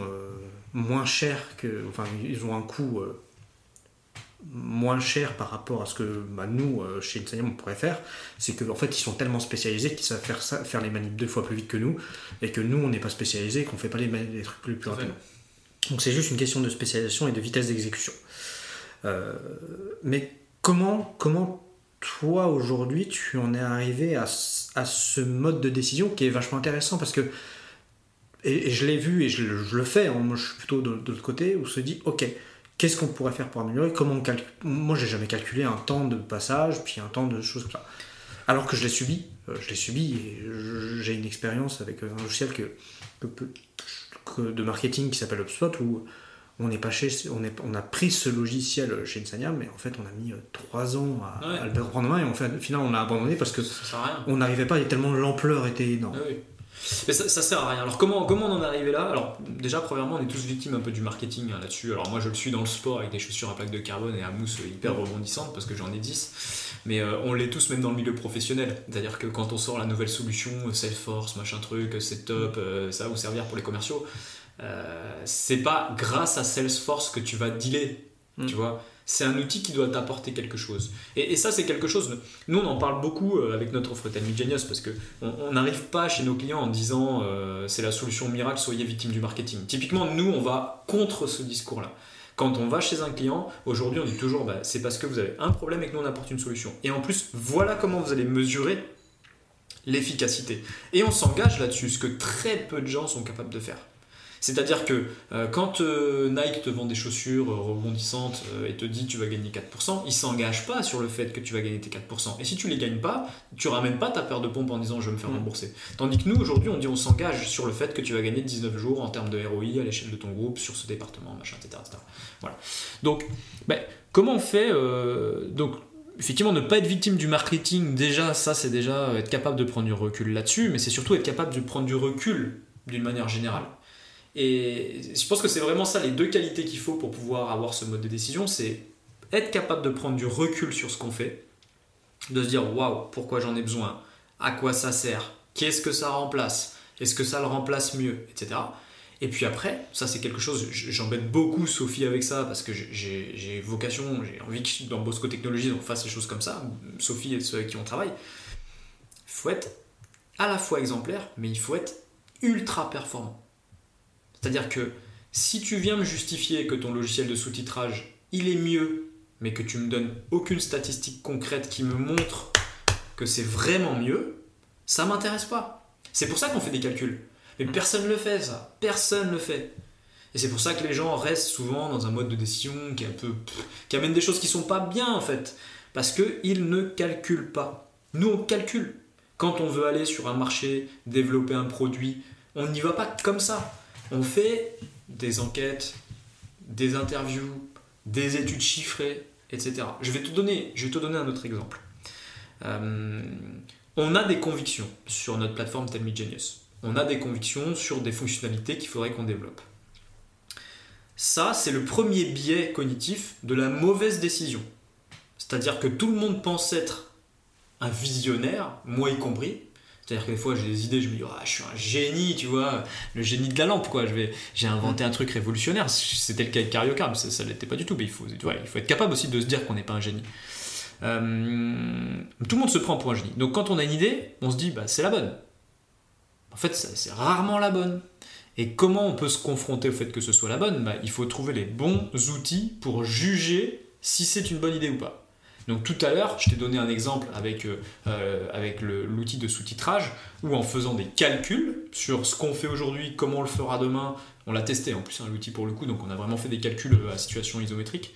moins chers que. Enfin, ils ont un coût moins cher par rapport à ce que bah, nous, euh, chez Insanium, on pourrait faire, c'est qu'en en fait, ils sont tellement spécialisés qu'ils savent faire, ça, faire les manips deux fois plus vite que nous, et que nous, on n'est pas spécialisés, qu'on ne fait pas les, les, trucs plus, plus rapidement. Donc c'est juste une question de spécialisation et de vitesse d'exécution. Euh, mais comment, comment toi, aujourd'hui, tu en es arrivé à, à, ce mode de décision qui est vachement intéressant parce que, et, je l'ai vu et je, le fais, hein, moi je suis plutôt de, de l'autre côté, où on se dit, ok, qu'est-ce qu'on pourrait faire pour améliorer Comment on calcule Moi, j'ai jamais calculé un temps de passage, puis un temps de choses comme ça. Alors que je l'ai subi, euh, je l'ai subi et j'ai une expérience avec un logiciel que, de marketing qui s'appelle HubSpot où on est pas chez, on, est, on a pris ce logiciel chez Insania, mais en fait on a mis euh, trois ans à, le reprendre en main et en fait, au final on a abandonné parce que on n'arrivait pas et tellement l'ampleur était énorme. Ah mais ça, ça, sert à rien. Alors comment, comment on en est arrivé là? Alors déjà, premièrement, on est tous victimes un peu du marketing hein, là-dessus. Alors moi, je le suis dans le sport avec des chaussures à plaque de carbone et à mousse hyper rebondissantes parce que j'en ai 10. Mais euh, on l'est tous même dans le milieu professionnel. C'est-à-dire que quand on sort la nouvelle solution, Salesforce, machin truc, c'est top, euh, ça va vous servir pour les commerciaux. Euh, c'est pas grâce à Salesforce que tu vas dealer. Mm. Tu vois? C'est un outil qui doit t'apporter quelque chose. Et, ça, c'est quelque chose. Nous, on en parle beaucoup euh, avec notre offre Tell Genius parce que on n'arrive pas chez nos clients en disant euh, c'est la solution miracle, soyez victime du marketing. Typiquement, nous, on va contre ce discours-là. Quand on va chez un client, aujourd'hui, on dit toujours bah, c'est parce que vous avez un problème et que nous, on apporte une solution. Et en plus, voilà comment vous allez mesurer l'efficacité. Et on s'engage là-dessus, ce que très peu de gens sont capables de faire. C'est-à-dire que euh, quand euh, Nike te vend des chaussures euh, rebondissantes et te dit tu vas gagner 4%, il s'engage pas sur le fait que tu vas gagner tes 4%. Et si tu les gagnes pas, tu ramènes pas ta paire de pompes en disant je vais me faire mm. rembourser. Tandis que nous aujourd'hui on dit on s'engage sur le fait que tu vas gagner 19 jours en termes de ROI à l'échelle de ton groupe sur ce département, machin, etc. Voilà. Donc, ben, comment on fait donc effectivement, ne pas être victime du marketing, déjà, ça, c'est déjà être capable de prendre du recul là-dessus, mais c'est surtout être capable de prendre du recul d'une manière générale. Et je pense que c'est vraiment ça les deux qualités qu'il faut pour pouvoir avoir ce mode de décision, c'est être capable de prendre du recul sur ce qu'on fait, de se dire waouh, pourquoi j'en ai besoin, à quoi ça sert, qu'est-ce que ça remplace, est-ce que ça le remplace mieux, etc. Et puis après, ça c'est quelque chose, j'embête beaucoup Sophie avec ça parce que j'ai vocation, j'ai envie que dans Bosco Technologies on fasse les choses comme ça, Sophie et ceux avec qui on travaille. Il faut être à la fois exemplaire, mais il faut être ultra performant. C'est-à-dire que si tu viens me justifier que ton logiciel de sous-titrage, il est mieux, mais que tu me donnes aucune statistique concrète qui me montre que c'est vraiment mieux, ça m'intéresse pas. C'est pour ça qu'on fait des calculs. Mais personne ne le fait, ça. Personne ne le fait. Et c'est pour ça que les gens restent souvent dans un mode de décision qui est un peu. qui amène des choses qui sont pas bien en fait. Parce qu'ils ne calculent pas. Nous, on calcule. Quand on veut aller sur un marché, développer un produit, on n'y va pas comme ça. On fait des enquêtes, des interviews, des études chiffrées, etc. Je vais te donner, je te donner un autre exemple. Euh, on a des convictions sur notre plateforme Tell Me Genius. On a des convictions sur des fonctionnalités qu'il faudrait qu'on développe. Ça, c'est le premier biais cognitif de la mauvaise décision. C'est-à-dire que tout le monde pense être un visionnaire, moi y compris, c'est-à-dire que des fois j'ai des idées, je me dis, ah, je suis un génie, tu vois, le génie de la lampe, quoi. J'ai inventé un truc révolutionnaire. C'était le cas de Cariocarb, ça, ça l'était pas du tout, mais il faut, il faut être capable aussi de se dire qu'on n'est pas un génie. Euh, tout le monde se prend pour un génie. Donc quand on a une idée, on se dit, bah, c'est la bonne. En fait, c'est rarement la bonne. Et comment on peut se confronter au fait que ce soit la bonne? Bah, Il faut trouver les bons outils pour juger si c'est une bonne idée ou pas. Donc tout à l'heure, je t'ai donné un exemple avec, euh, euh, l'outil de sous-titrage, où en faisant des calculs sur ce qu'on fait aujourd'hui, comment on le fera demain, on l'a testé en plus, hein, l'outil pour le coup, donc on a vraiment fait des calculs à situation isométrique,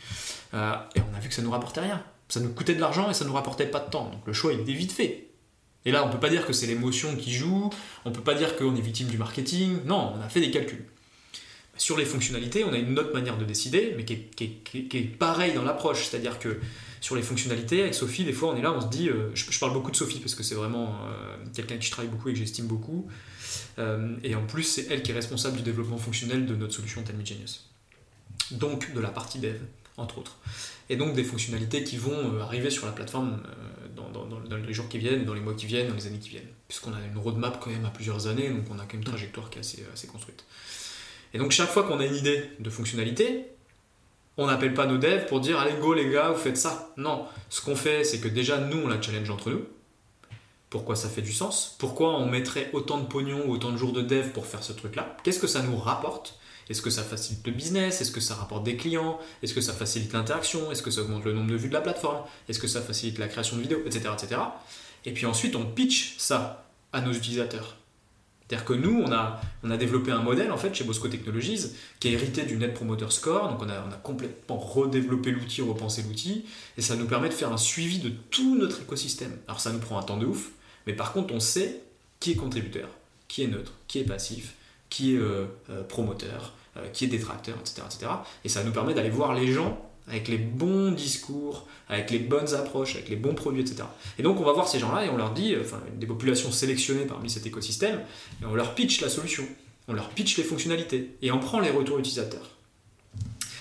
euh, et on a vu que ça nous rapportait rien. Ça nous coûtait de l'argent et ça nous rapportait pas de temps. Donc le choix était vite fait. Et là, on peut pas dire que c'est l'émotion qui joue, on peut pas dire qu'on est victime du marketing, non, on a fait des calculs. Sur les fonctionnalités, on a une autre manière de décider, mais qui est, pareil dans l'approche. C'est-à-dire que sur les fonctionnalités, avec Sophie, des fois, on est là, on se dit, euh, je, parle beaucoup de Sophie parce que c'est vraiment euh, quelqu'un qui travaille beaucoup et que j'estime beaucoup. Euh, et en plus, c'est elle qui est responsable du développement fonctionnel de notre solution Telmi Genius. Donc, de la partie dev, entre autres. Et donc, des fonctionnalités qui vont arriver sur la plateforme dans, dans, les jours qui viennent, dans les mois qui viennent, dans les années qui viennent. Puisqu'on a une roadmap quand même à plusieurs années, donc on a quand même une trajectoire qui est assez, assez construite. Et donc chaque fois qu'on a une idée de fonctionnalité, on n'appelle pas nos devs pour dire allez go les gars, vous faites ça. Non, ce qu'on fait, c'est que déjà nous on la challenge entre nous. Pourquoi ça fait du sens? Pourquoi on mettrait autant de pognon ou autant de jours de dev pour faire ce truc-là? Qu'est-ce que ça nous rapporte? Est-ce que ça facilite le business? Est-ce que ça rapporte des clients? Est-ce que ça facilite l'interaction? Est-ce que ça augmente le nombre de vues de la plateforme? Est-ce que ça facilite la création de vidéos? Etc. etc. Et puis ensuite on pitch ça à nos utilisateurs. C'est-à-dire que nous, on a, on a développé un modèle en fait chez Bosco Technologies qui est hérité du Net Promoter Score. Donc on a, on a complètement redéveloppé l'outil, repensé l'outil, et ça nous permet de faire un suivi de tout notre écosystème. Alors ça nous prend un temps de ouf, mais par contre on sait qui est contributeur, qui est neutre, qui est passif, qui est euh, euh, promoteur, euh, qui est détracteur, etc., etc. Et ça nous permet d'aller voir les gens avec les bons discours, avec les bonnes approches, avec les bons produits, etc. Et donc on va voir ces gens-là et on leur dit, enfin des populations sélectionnées parmi cet écosystème, et on leur pitch la solution, on leur pitch les fonctionnalités, et on prend les retours utilisateurs.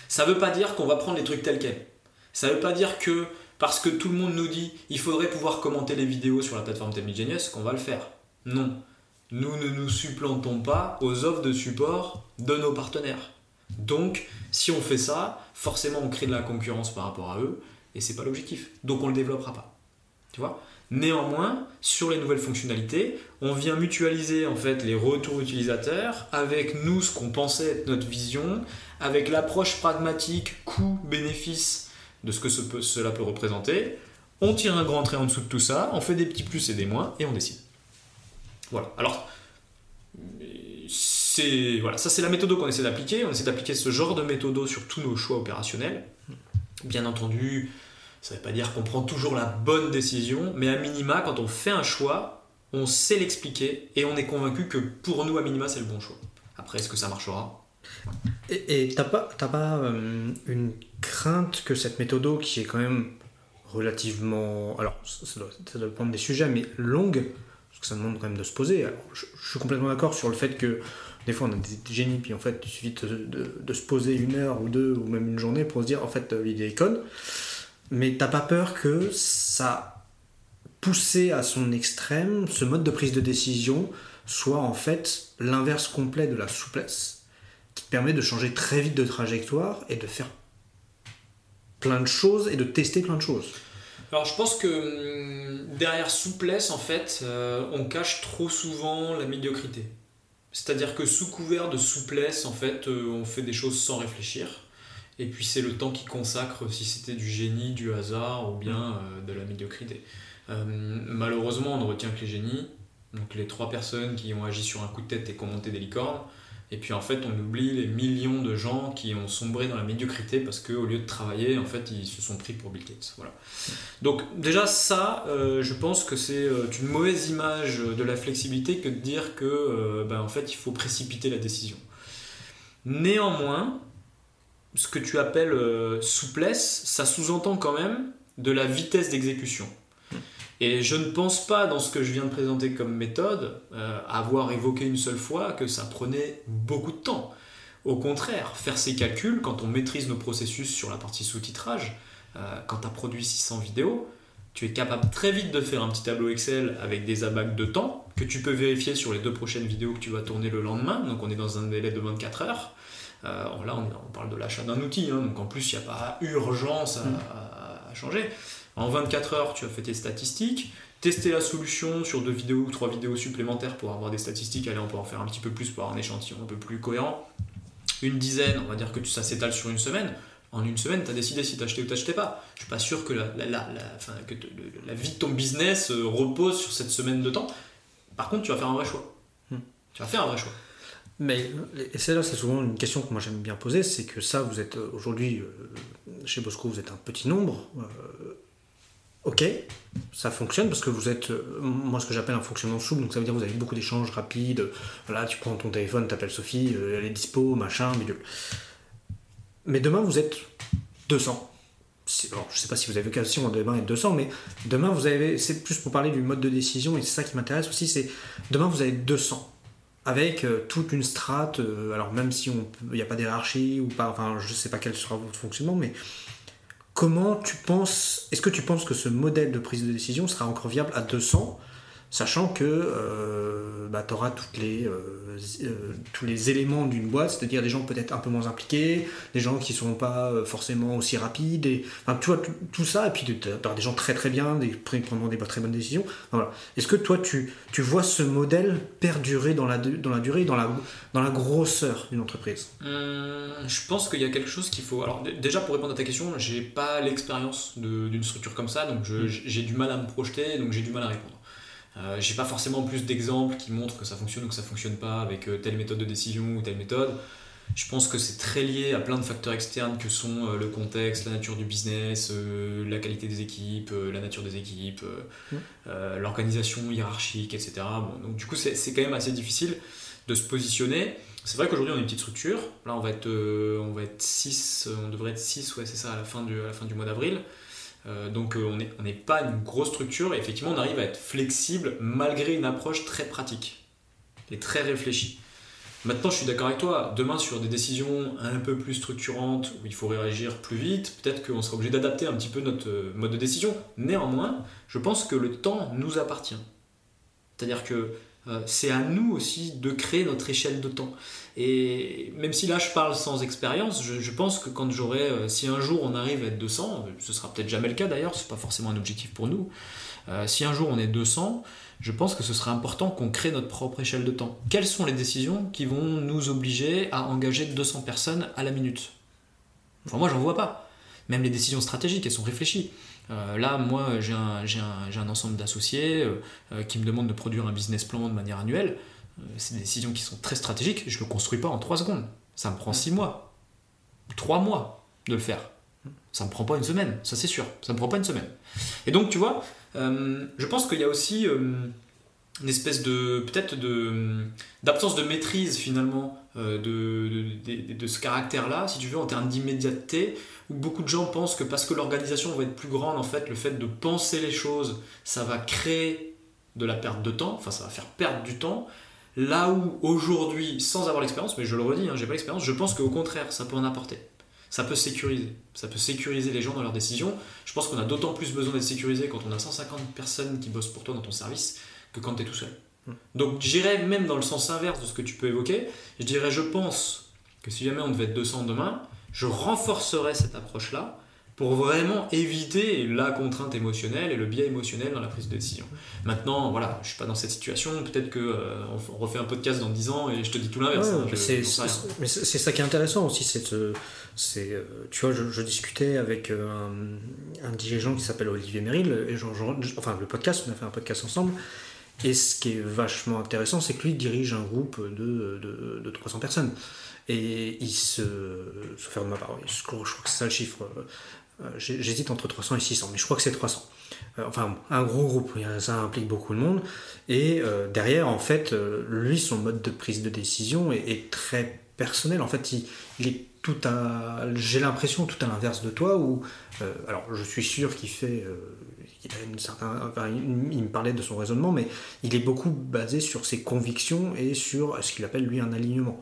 Ça ne veut pas dire qu'on va prendre les trucs tels quels. Ça ne veut pas dire que parce que tout le monde nous dit il faudrait pouvoir commenter les vidéos sur la plateforme Genius qu'on va le faire. Non. Nous ne nous supplantons pas aux offres de support de nos partenaires. Donc, si on fait ça, forcément on crée de la concurrence par rapport à eux, et c'est pas l'objectif. Donc on le développera pas. Tu vois? Néanmoins, sur les nouvelles fonctionnalités, on vient mutualiser en fait les retours utilisateurs avec nous ce qu'on pensait être notre vision, avec l'approche pragmatique coût-bénéfice de ce que cela peut représenter. On tire un grand trait en dessous de tout ça, on fait des petits plus et des moins et on décide. Voilà. Alors, voilà, ça c'est la méthode qu'on essaie d'appliquer. On essaie d'appliquer ce genre de méthode sur tous nos choix opérationnels. Bien entendu, ça ne veut pas dire qu'on prend toujours la bonne décision, mais à minima, quand on fait un choix, on sait l'expliquer et on est convaincu que pour nous, à minima, c'est le bon choix. Après, est-ce que ça marchera? Et t'as pas, pas euh, une crainte que cette méthode qui est quand même relativement. Alors, ça doit, ça doit dépendre des sujets, mais longue, parce que ça demande quand même de se poser. je, suis complètement d'accord sur le fait que des fois, on a des génies, puis en fait, il suffit de, se poser une heure ou deux, ou même une journée pour se dire, en fait, l'idée est conne. Mais t'as pas peur que ça, poussé à son extrême, ce mode de prise de décision soit en fait l'inverse complet de la souplesse, qui permet de changer très vite de trajectoire et de faire plein de choses et de tester plein de choses. Alors je pense que hum, derrière souplesse, en fait, euh, on cache trop souvent la médiocrité. C'est-à-dire que sous couvert de souplesse, en fait, euh, on fait des choses sans réfléchir. Et puis c'est le temps qui consacre si c'était du génie, du hasard ou bien mm. euh, de la médiocrité. Euh, malheureusement, on ne retient que les génies, donc les trois personnes qui ont agi sur un coup de tête et qui ont monté des licornes. Et puis en fait, on oublie les millions de gens qui ont sombré dans la médiocrité parce qu'au lieu de travailler, en fait, ils se sont pris pour Bill Gates. Voilà. Donc déjà ça, euh, je pense que c'est euh, une mauvaise image de la flexibilité que de dire que, euh, ben, en fait, il faut précipiter la décision. Néanmoins, ce que tu appelles souplesse, ça sous-entend quand même de la vitesse d'exécution. Et je ne pense pas, dans ce que je viens de présenter comme méthode, euh, avoir évoqué une seule fois que ça prenait beaucoup de temps. Au contraire, faire ces calculs, quand on maîtrise nos processus sur la partie sous-titrage, euh, quand tu as produit 600 vidéos, tu es capable très vite de faire un petit tableau Excel avec des abacs de temps que tu peux vérifier sur les deux prochaines vidéos que tu vas tourner le lendemain. Donc on est dans un délai de 24 heures. Euh, là, on, parle de l'achat d'un outil, hein, donc en plus, il n'y a pas urgence à mm. changer. En 24 heures, tu as fait tes statistiques, testé la solution sur deux vidéos ou trois vidéos supplémentaires pour avoir des statistiques. Allez, on peut en faire un petit peu plus pour avoir un échantillon un peu plus cohérent. Une dizaine, on va dire que ça s'étale sur une semaine. En une semaine, tu as décidé si t'achetais ou t'achetais pas. Je suis pas sûr que la, que la, vie de ton business euh, repose sur cette semaine de temps. Par contre, tu vas faire un vrai choix. Hmm. Tu vas faire un vrai choix. Mais et c'est là, c'est souvent une question que moi j'aime bien poser, c'est que ça, vous êtes euh, aujourd'hui euh, chez Bosco, vous êtes un petit nombre ok, ça fonctionne parce que vous êtes, euh, moi ce que j'appelle un fonctionnement souple, donc ça veut dire que vous avez beaucoup d'échanges rapides. Voilà, tu prends ton téléphone, t'appelles Sophie, euh, elle est dispo, machin, bidule. Mais demain vous êtes 200. C'est- Alors, je sais pas si vous avez l'occasion de demain être 200, mais demain vous avez, c'est plus pour parler du mode de décision et c'est ça qui m'intéresse aussi, c'est demain vous avez 200 avec euh, toute une strate. alors même si il n'y a pas d'hierarchie ou pas, enfin je sais pas quel sera votre fonctionnement, mais Comment tu penses, est-ce que tu penses que ce modèle de prise de décision sera encore viable à 200, sachant que euh, bah, tu auras toutes les, euh, euh, tous les éléments d'une boîte, c'est-à-dire des gens peut-être un peu moins impliqués, des gens qui ne sont pas forcément aussi rapides, et, enfin, tu vois, tout, ça, et puis tu auras des gens très très bien, des, qui prendront des très bonnes décisions. Enfin, voilà. Est-ce que toi, tu, tu vois ce modèle perdurer dans la, dans la durée, dans la, dans la grosseur d'une entreprise? Hum, je pense qu'il y a quelque chose qu'il faut. Alors, déjà, pour répondre à ta question, j'ai pas l'expérience d'une structure comme ça, donc je- j'ai du mal à me projeter, donc j'ai du mal à répondre. Euh, j'ai pas forcément plus d'exemples qui montrent que ça fonctionne ou que ça fonctionne pas avec euh, telle méthode de décision ou telle méthode. Je pense que c'est très lié à plein de facteurs externes que sont euh, le contexte, la nature du business, euh, la qualité des équipes, la nature des équipes, l'organisation hiérarchique, etc. Bon, donc du coup, c'est c'est quand même assez difficile de se positionner. C'est vrai qu'aujourd'hui on est une petite structure. Là on va être, euh, on va être 6, on devrait être 6, ouais c'est ça, à la fin du, à la fin du mois d'avril. Euh, donc euh, on n'est pas une grosse structure et effectivement on arrive à être flexible malgré une approche très pratique et très réfléchie. Maintenant je suis d'accord avec toi, demain sur des décisions un peu plus structurantes où il faut réagir plus vite, peut-être qu'on sera obligé d'adapter un petit peu notre euh, mode de décision. Néanmoins, je pense que le temps nous appartient. C'est-à-dire que c'est à nous aussi de créer notre échelle de temps. Et même si là je parle sans expérience, je, pense que quand j'aurai, euh, si un jour on arrive à être 200, euh, ce sera peut-être jamais le cas d'ailleurs, c'est pas forcément un objectif pour nous. euh, si un jour on est 200, je pense que ce sera important qu'on crée notre propre échelle de temps. Quelles sont les décisions qui vont nous obliger à engager 200 personnes à la minute? Enfin, moi j'en vois pas. Même les décisions stratégiques, elles sont réfléchies. Euh, là, moi, j'ai un, ensemble d'associés euh, euh, qui me demandent de produire un business plan de manière annuelle. Euh, c'est des décisions qui sont très stratégiques. Je ne le construis pas en 3 secondes. Ça me prend 6 mois, 3 mois de le faire. Ça me prend pas une semaine, ça c'est sûr. Ça me prend pas une semaine. Et donc, tu vois, je pense qu'il y a aussi une espèce de peut-être de d'absence de maîtrise finalement euh, de, de, de- ce caractère-là, si tu veux, en termes d'immédiateté, où beaucoup de gens pensent que parce que l'organisation va être plus grande, en fait, le fait de penser les choses, ça va créer de la perte de temps, enfin ça va faire perdre du temps. Là où aujourd'hui, sans avoir l'expérience, mais je le redis, hein, j'ai pas l'expérience, je pense qu'au contraire, ça peut en apporter. Ça peut sécuriser. Ça peut sécuriser les gens dans leurs décisions. Je pense qu'on a d'autant plus besoin d'être sécurisé quand on a 150 personnes qui bossent pour toi dans ton service que quand tu es tout seul. Donc j'irais même dans le sens inverse de ce que tu peux évoquer. Je dirais, je pense que si jamais on devait être 200 demain, je renforcerais cette approche-là pour vraiment éviter la contrainte émotionnelle et le biais émotionnel dans la prise de décision. Maintenant, voilà, je suis pas dans cette situation. Peut-être que euh, on refait un podcast dans 10 ans et je te dis tout l'inverse. Ouais, hein, c'est ça qui est intéressant aussi. C'est ce- c'est, euh, tu vois, je, je discutais avec euh, un, un dirigeant qui s'appelle Olivier Merrill, et enfin le podcast, on a fait un podcast ensemble. Et ce qui est vachement intéressant, c'est que lui dirige un groupe de, de, de 300 personnes. Et il se. ma je crois, que c'est ça le chiffre. Euh, j'ai- J'hésite entre 300 et 600, mais je crois que c'est 300. Euh, enfin, un gros groupe, oui, ça implique beaucoup de monde. Et euh, derrière, en fait, euh, lui, son mode de prise de décision est, très personnel. En fait, il, est tout à. J'ai l'impression tout à l'inverse de toi, où. euh, alors, je suis sûr qu'il fait. euh, il, me parlait de son raisonnement, mais il est beaucoup basé sur ses convictions et sur ce qu'il appelle lui un alignement.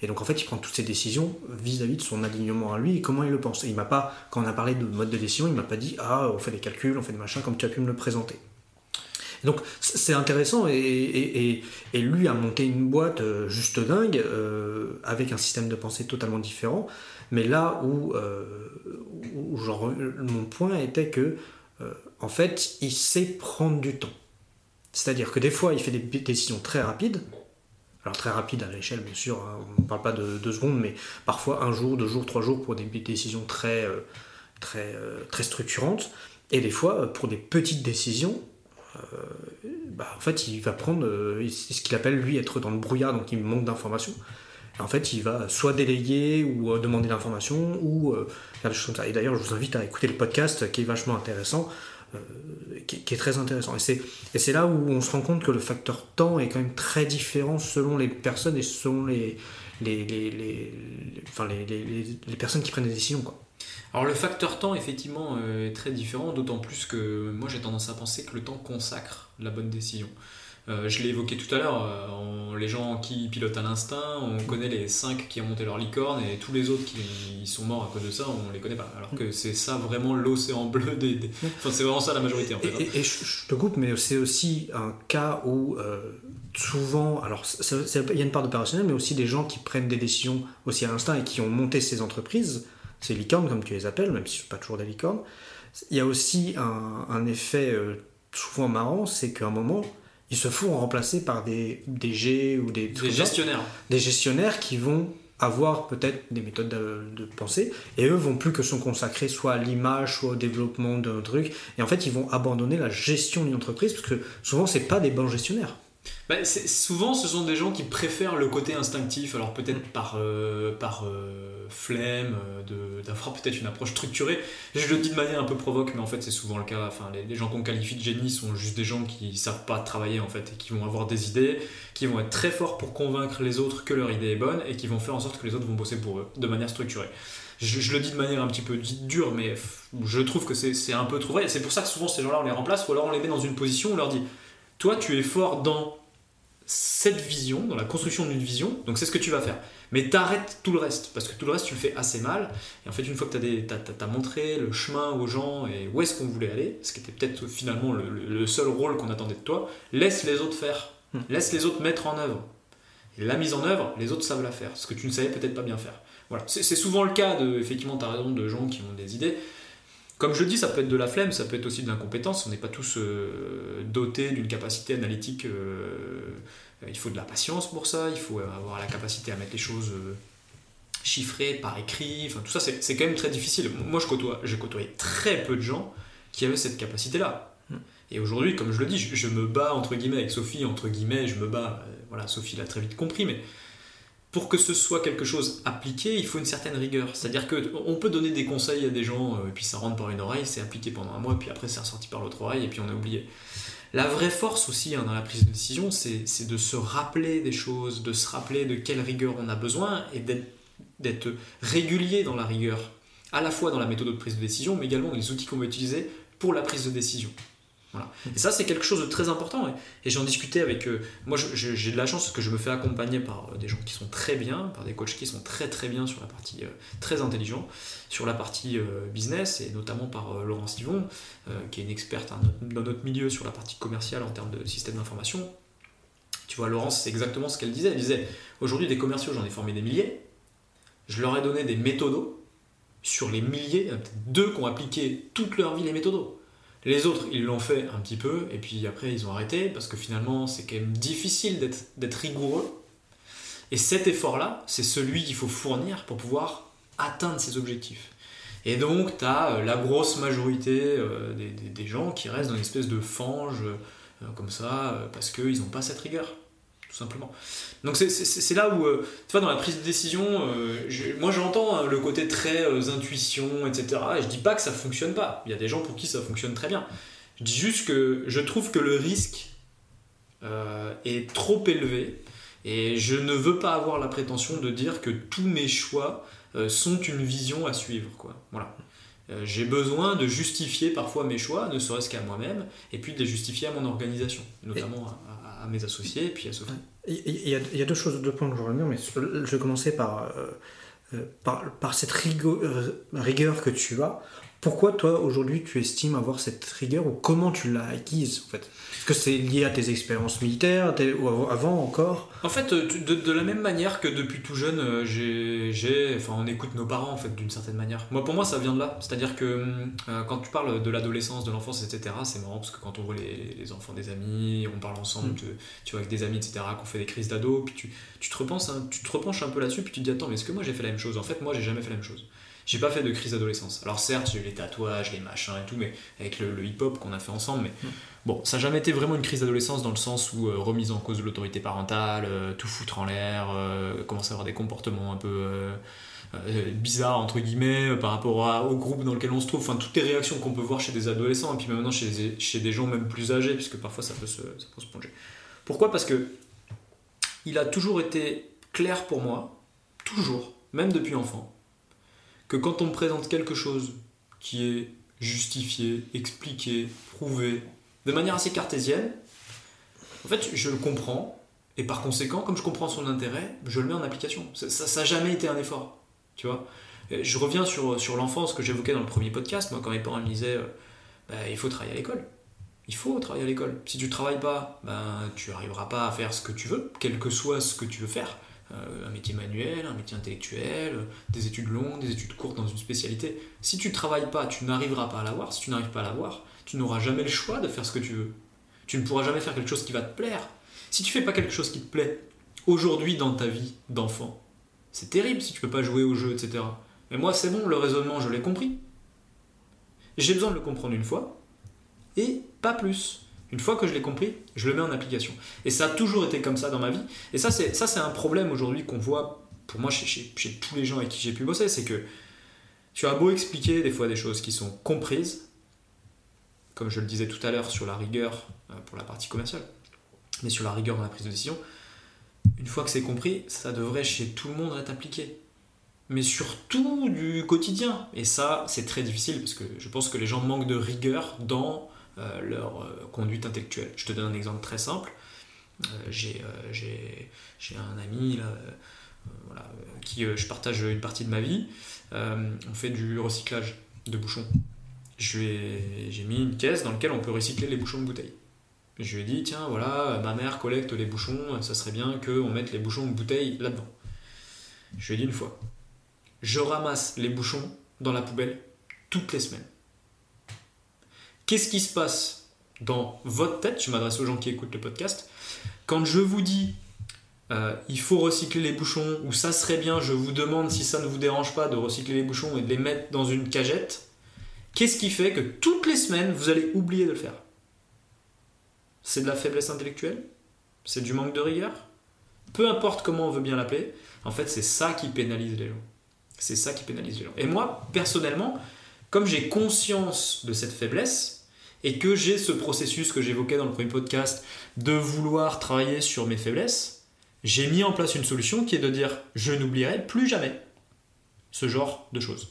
Et donc en fait, il prend toutes ses décisions vis-à-vis de son alignement à lui et comment il le pense. Et il m'a pas, quand on a parlé de mode de décision, il m'a pas dit ah on fait des calculs, on fait des machins comme tu as pu me le présenter. Donc c'est intéressant et, lui a monté une boîte euh, juste dingue euh, avec un système de pensée totalement différent. Mais là où, euh, mon point était que euh, en fait il sait prendre du temps. C'est-à-dire que des fois il fait des décisions très rapides. Alors très rapide à l'échelle, bien sûr, hein, on ne parle pas de deux secondes, mais parfois un jour, deux jours, trois jours pour des décisions très, euh, très, euh, très structurantes. Et des fois, pour des petites décisions, bah, en fait, il va prendre ce qu'il appelle, lui, être dans le brouillard, donc il manque d'informations. En fait, il va soit déléguer ou euh, demander l'information ou euh, faire des choses comme ça. Et d'ailleurs, je vous invite à écouter le podcast qui est vachement intéressant qui, qui, est très intéressant. Et c'est, là où on se rend compte que le facteur temps est quand même très différent selon les personnes et selon les, personnes qui prennent des décisions. Alors le facteur temps effectivement est très différent, d'autant plus que moi j'ai tendance à penser que le temps consacre la bonne décision. Euh, je l'ai évoqué tout à l'heure, euh, les gens qui pilotent à l'instinct, on connaît les 5 qui ont monté leur licorne et tous les autres qui sont morts à cause de ça, on les connaît pas. Alors que c'est ça vraiment l'océan bleu des. Enfin, c'est vraiment ça la majorité en fait. Et, je te coupe, mais c'est aussi un cas où euh, souvent, alors il y a une part d'opérationnel, mais aussi des gens qui prennent des décisions aussi à l'instinct et qui ont monté ces entreprises, ces licornes comme tu les appelles, même si ce pas toujours des licornes. Il y a aussi un, un effet souvent marrant, c'est qu'à un moment, ils se font remplacer par des, des G ou des, des gestionnaires. des gestionnaires qui vont avoir peut-être des méthodes de, pensée et eux vont plus que se consacrer soit à l'image soit au développement d'un truc. Et en fait ils vont abandonner la gestion d'une entreprise parce que souvent c'est pas des bons gestionnaires bah, souvent, ce sont des gens qui préfèrent le côté instinctif, alors peut-être par, euh, par euh, flemme, euh, d'avoir peut-être une approche structurée. Je le dis de manière un peu provoque, mais en fait, c'est souvent le cas. Enfin, les, gens qu'on qualifie de génie sont juste des gens qui savent pas travailler, en fait, et qui vont avoir des idées, qui vont être très forts pour convaincre les autres que leur idée est bonne, et qui vont faire en sorte que les autres vont bosser pour eux, de manière structurée. Je, je le dis de manière un petit peu dure, mais je trouve que c'est un peu trop vrai. C'est pour ça que souvent, ces gens-là, on les remplace, ou alors on les met dans une position où on leur dit Toi, tu es fort dans cette vision, dans la construction d'une vision, donc c'est ce que tu vas faire. Mais t'arrêtes tout le reste, parce que tout le reste tu le fais assez mal. Et en fait, une fois que tu as, montré le chemin aux gens et où est-ce qu'on voulait aller, ce qui était peut-être finalement le, seul rôle qu'on attendait de toi, laisse les autres faire. Hmm. Laisse les autres mettre en œuvre. Et la mise en œuvre, les autres savent la faire, ce que tu ne savais peut-être pas bien faire. Voilà. C'est souvent le cas, de, effectivement, tu as raison, de gens qui ont des idées. Comme je dis, ça peut être de la flemme, ça peut être aussi de l'incompétence. On n'est pas tous euh, dotés d'une capacité analytique. Euh, il faut de la patience pour ça, il faut avoir la capacité à mettre les choses euh, chiffrées par écrit. Enfin, tout ça, c'est quand même très difficile. Moi, je côtoie, j'ai côtoyé très peu de gens qui avaient cette capacité-là. Hmm. Et aujourd'hui, comme je le dis, je, je, me bats entre guillemets avec Sophie, entre guillemets, je me bats. voilà, Sophie l'a très vite compris, mais pour que ce soit quelque chose appliqué, il faut une certaine rigueur. C'est-à-dire qu'on peut donner des conseils à des gens, euh, et puis ça rentre par une oreille, c'est appliqué pendant un mois, puis après c'est ressorti par l'autre oreille, et puis on a oublié. La vraie force aussi hein, dans la prise de décision, c'est de se rappeler des choses, de se rappeler de quelle rigueur on a besoin, et d'être régulier dans la rigueur, à la fois dans la méthode de prise de décision, mais également dans les outils qu'on va utiliser pour la prise de décision. Et ça, c'est quelque chose de très important. Et, j'en discutais avec. Euh, moi, j'ai de la chance que je me fais accompagner par euh, des gens qui sont très bien, par des coachs qui sont très très bien sur la partie euh, très intelligent, sur la partie business, et notamment par Laurence Yvon, qui est une experte dans notre milieu sur la partie commerciale en termes de système d'information. Tu vois, Laurence, c'est exactement ce qu'elle disait. Elle disait aujourd'hui, des commerciaux, j'en ai formé des milliers. Je leur ai donné des méthodos sur les milliers, peut-être deux qui ont appliqué toute leur vie les méthodos les autres, ils l'ont fait un petit peu, et puis après, ils ont arrêté, parce que finalement, c'est quand même difficile d'être rigoureux. Et cet effort-là, c'est celui qu'il faut fournir pour pouvoir atteindre ses objectifs. Et donc, tu as euh, la grosse majorité euh, des, gens qui restent dans une espèce de fange, euh, comme ça, parce qu'ils n'ont pas cette rigueur tout simplement. Donc c'est là où, euh, tu vois, dans la prise de décision, euh, moi j'entends hein, le côté très euh, intuition, etc. Et je dis pas que ça fonctionne pas. Il y a des gens pour qui ça fonctionne très bien. Je dis juste que je trouve que le risque est trop élevé et je ne veux pas avoir la prétention de dire que tous mes choix sont une vision à suivre, quoi. Voilà. J'ai besoin de justifier parfois mes choix, ne serait-ce qu'à moi-même, et puis de les justifier à mon organisation, notamment à, à, mes associés et puis à Sophie. Il y, a, deux choses, deux points que je reviens, mais je vais commencer par, euh, euh, par, cette rigueur, rigueur que tu as pourquoi toi aujourd'hui tu estimes avoir cette rigueur ou comment tu l'as acquise en fait? Est-ce que c'est lié à tes expériences militaires ou avant encore? En fait, euh, de, la même manière que depuis tout jeune, euh, j'ai, enfin, on écoute nos parents en fait d'une certaine manière. Moi, pour moi, ça vient de là. C'est-à-dire que euh, quand tu parles de l'adolescence, de l'enfance, etc., c'est marrant parce que quand on voit les, enfants des amis, on parle ensemble, mm. tu vois, avec des amis, etc., qu'on fait des crises d'ado, puis tu, tu te repenses, tu te repenches un peu là-dessus, puis tu te dis attends, mais est-ce que moi j'ai fait la même chose? En fait, moi, j'ai jamais fait la même chose. J'ai pas fait de crise d'adolescence. Alors certes, j'ai eu les tatouages, les machins et tout, mais avec le, hip-hop qu'on a fait ensemble, mais mm. bon, ça n'a jamais été vraiment une crise d'adolescence dans le sens où euh, remise en cause de l'autorité parentale, euh, tout foutre en l'air, euh, commencer à avoir des comportements un peu bizarre entre guillemets par rapport au groupe dans lequel on se trouve, enfin toutes les réactions qu'on peut voir chez des adolescents et puis maintenant chez des, chez des gens même plus âgés, puisque parfois ça peut se, ça peut se plonger. Pourquoi? Parce que il a toujours été clair pour moi, toujours, même depuis enfant, que quand on me présente quelque chose qui est justifié, expliqué, prouvé, de manière assez cartésienne, en fait, je le comprends, et par conséquent, comme je comprends son intérêt, je le mets en application. Ça n'a jamais été un effort, tu vois. Je reviens sur, l'enfance que j'évoquais dans le premier podcast, moi, quand mes parents me disaient, euh, bah, il faut travailler à l'école. Il faut travailler à l'école. Si tu ne travailles pas, ben, tu n'arriveras pas à faire ce que tu veux, quel que soit ce que tu veux faire. Euh, un métier manuel, un métier intellectuel, des études longues, des études courtes dans une spécialité. Si tu ne travailles pas, tu n'arriveras pas à l'avoir. Si tu n'arrives pas à l'avoir, tu n'auras jamais le choix de faire ce que tu veux. Tu ne pourras jamais faire quelque chose qui va te plaire. Si tu fais pas quelque chose qui te plaît aujourd'hui dans ta vie d'enfant, c'est terrible si tu peux pas jouer au jeu, etc. Mais moi, c'est bon, le raisonnement, je l'ai compris. J'ai besoin de le comprendre une fois, et pas plus. Une fois que je l'ai compris, je le mets en application. Et ça a toujours été comme ça dans ma vie. Et ça, c'est, ça, c'est un problème aujourd'hui qu'on voit, pour moi, chez, tous les gens avec qui j'ai pu bosser, c'est que tu as beau expliquer des fois des choses qui sont comprises, comme je le disais tout à l'heure sur la rigueur euh, pour la partie commerciale, mais sur la rigueur dans la prise de décision, une fois que c'est compris, ça devrait chez tout le monde être appliqué. Mais surtout du quotidien. Et ça, c'est très difficile parce que je pense que les gens manquent de rigueur dans leur euh, conduite intellectuelle. Je te donne un exemple très simple. Euh, j'ai un ami là, qui je partage une partie de ma vie. on fait du recyclage de bouchons. J'ai mis une caisse dans laquelle on peut recycler les bouchons de bouteilles. Je lui ai dit, tiens, voilà, ma mère collecte les bouchons, ça serait bien qu'on mette les bouchons de bouteilles là-dedans. Je lui ai dit une fois, je ramasse les bouchons dans la poubelle toutes les semaines. Qu'est-ce qui se passe dans votre tête? Je m'adresse aux gens qui écoutent le podcast. Quand je vous dis euh, il faut recycler les bouchons, ou ça serait bien, je vous demande si ça ne vous dérange pas de recycler les bouchons et de les mettre dans une cagette, qu'est-ce qui fait que toutes les semaines, vous allez oublier de le faire? C'est de la faiblesse intellectuelle? C'est du manque de rigueur? Peu importe comment on veut bien l'appeler, en fait, c'est ça qui pénalise les gens. C'est ça qui pénalise les gens. Et moi, personnellement, comme j'ai conscience de cette faiblesse, et que j'ai ce processus que j'évoquais dans le premier podcast de vouloir travailler sur mes faiblesses, j'ai mis en place une solution qui est de dire je n'oublierai plus jamais ce genre de choses.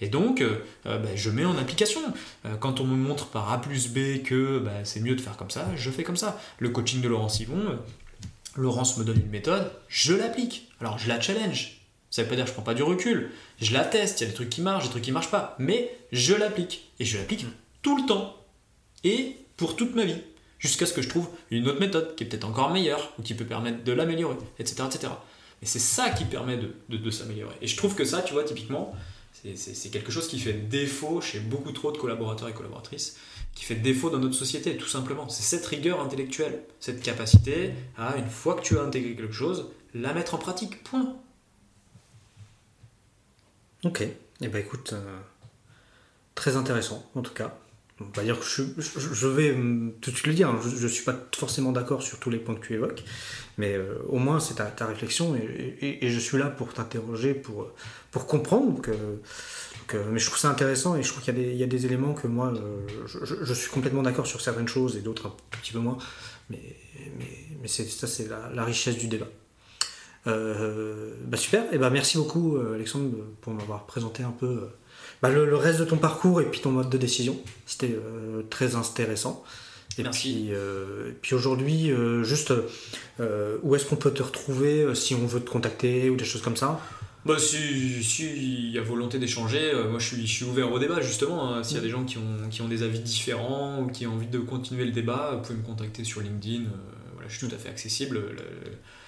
Et donc, euh, euh, bah, je mets en application. Euh, quand on me montre par A plus B que bah, c'est mieux de faire comme ça, je fais comme ça. Le coaching de Laurence Yvon, Laurence me donne une méthode, je l'applique. Alors, je la challenge. Ça ne veut pas dire que je prends pas du recul. Je la teste, il y a des trucs qui marchent, des trucs qui marchent pas. Mais je l'applique. Et je l'applique tout le temps et pour toute ma vie, jusqu'à ce que je trouve une autre méthode qui est peut-être encore meilleure ou qui peut permettre de l'améliorer, etc., etc. Et c'est ça qui permet de, s'améliorer. Et je trouve que ça, tu vois, typiquement, c'est quelque chose qui fait défaut chez beaucoup trop de collaborateurs et collaboratrices, qui fait défaut dans notre société, tout simplement. C'est cette rigueur intellectuelle, cette capacité à, une fois que tu as intégré quelque chose, la mettre en pratique. Point. Ok. eh ben écoute, euh, très intéressant en tout cas va dire que je, vais tout de suite le dire, hein, je ne suis pas forcément d'accord sur tous les points que tu évoques, mais euh, au moins c'est ta, réflexion et, je suis là pour t'interroger, pour, pour comprendre. Euh, mais je trouve ça intéressant et je trouve qu'il y, a des éléments que moi, euh, je, suis complètement d'accord sur certaines choses et d'autres un petit peu moins, mais, ça c'est la, richesse du débat. bah super, et bah merci beaucoup Alexandre pour m'avoir présenté un peu bah, le, reste de ton parcours et puis ton mode de décision. C'était euh, très intéressant. Et puis, euh, puis aujourd'hui, euh, juste où est-ce qu'on peut te retrouver si on veut te contacter ou des choses comme ça? Bah, si, si il y a volonté d'échanger, moi je suis, je suis ouvert au débat justement. Hein. S'il y a mm. des gens qui ont, qui ont des avis différents ou qui ont envie de continuer le débat, vous pouvez me contacter sur LinkedIn. voilà, je suis tout à fait accessible.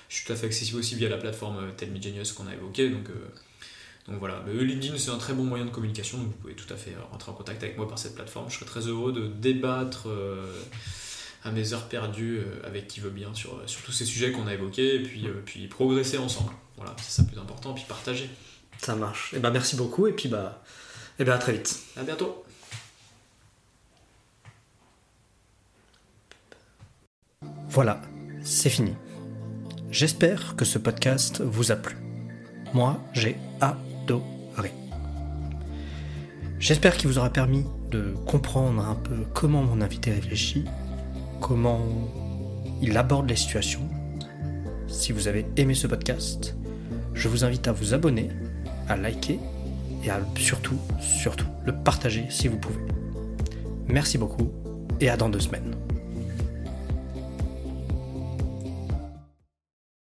je suis tout à fait accessible aussi via la plateforme Tell Me Genius qu'on a évoqué. Donc donc voilà, LinkedIn c'est un très bon moyen de communication, donc vous pouvez tout à fait rentrer en contact avec moi par cette plateforme. Je serai très heureux de débattre euh, à mes heures perdues euh, avec qui veut bien sur, sur tous ces sujets qu'on a évoqués, et puis, euh, puis progresser ensemble. Voilà, c'est ça le plus important, puis partager. Ça marche. Et eh ben merci beaucoup, et puis bah, et eh ben à très vite. À bientôt. Voilà, c'est fini. J'espère que ce podcast vous a plu. Moi, j'ai J'espère qu'il vous aura permis de comprendre un peu comment mon invité réfléchit, comment il aborde les situations. Si vous avez aimé ce podcast, je vous invite à vous abonner, à liker et à surtout, surtout, le partager si vous pouvez. Merci beaucoup et à dans deux semaines.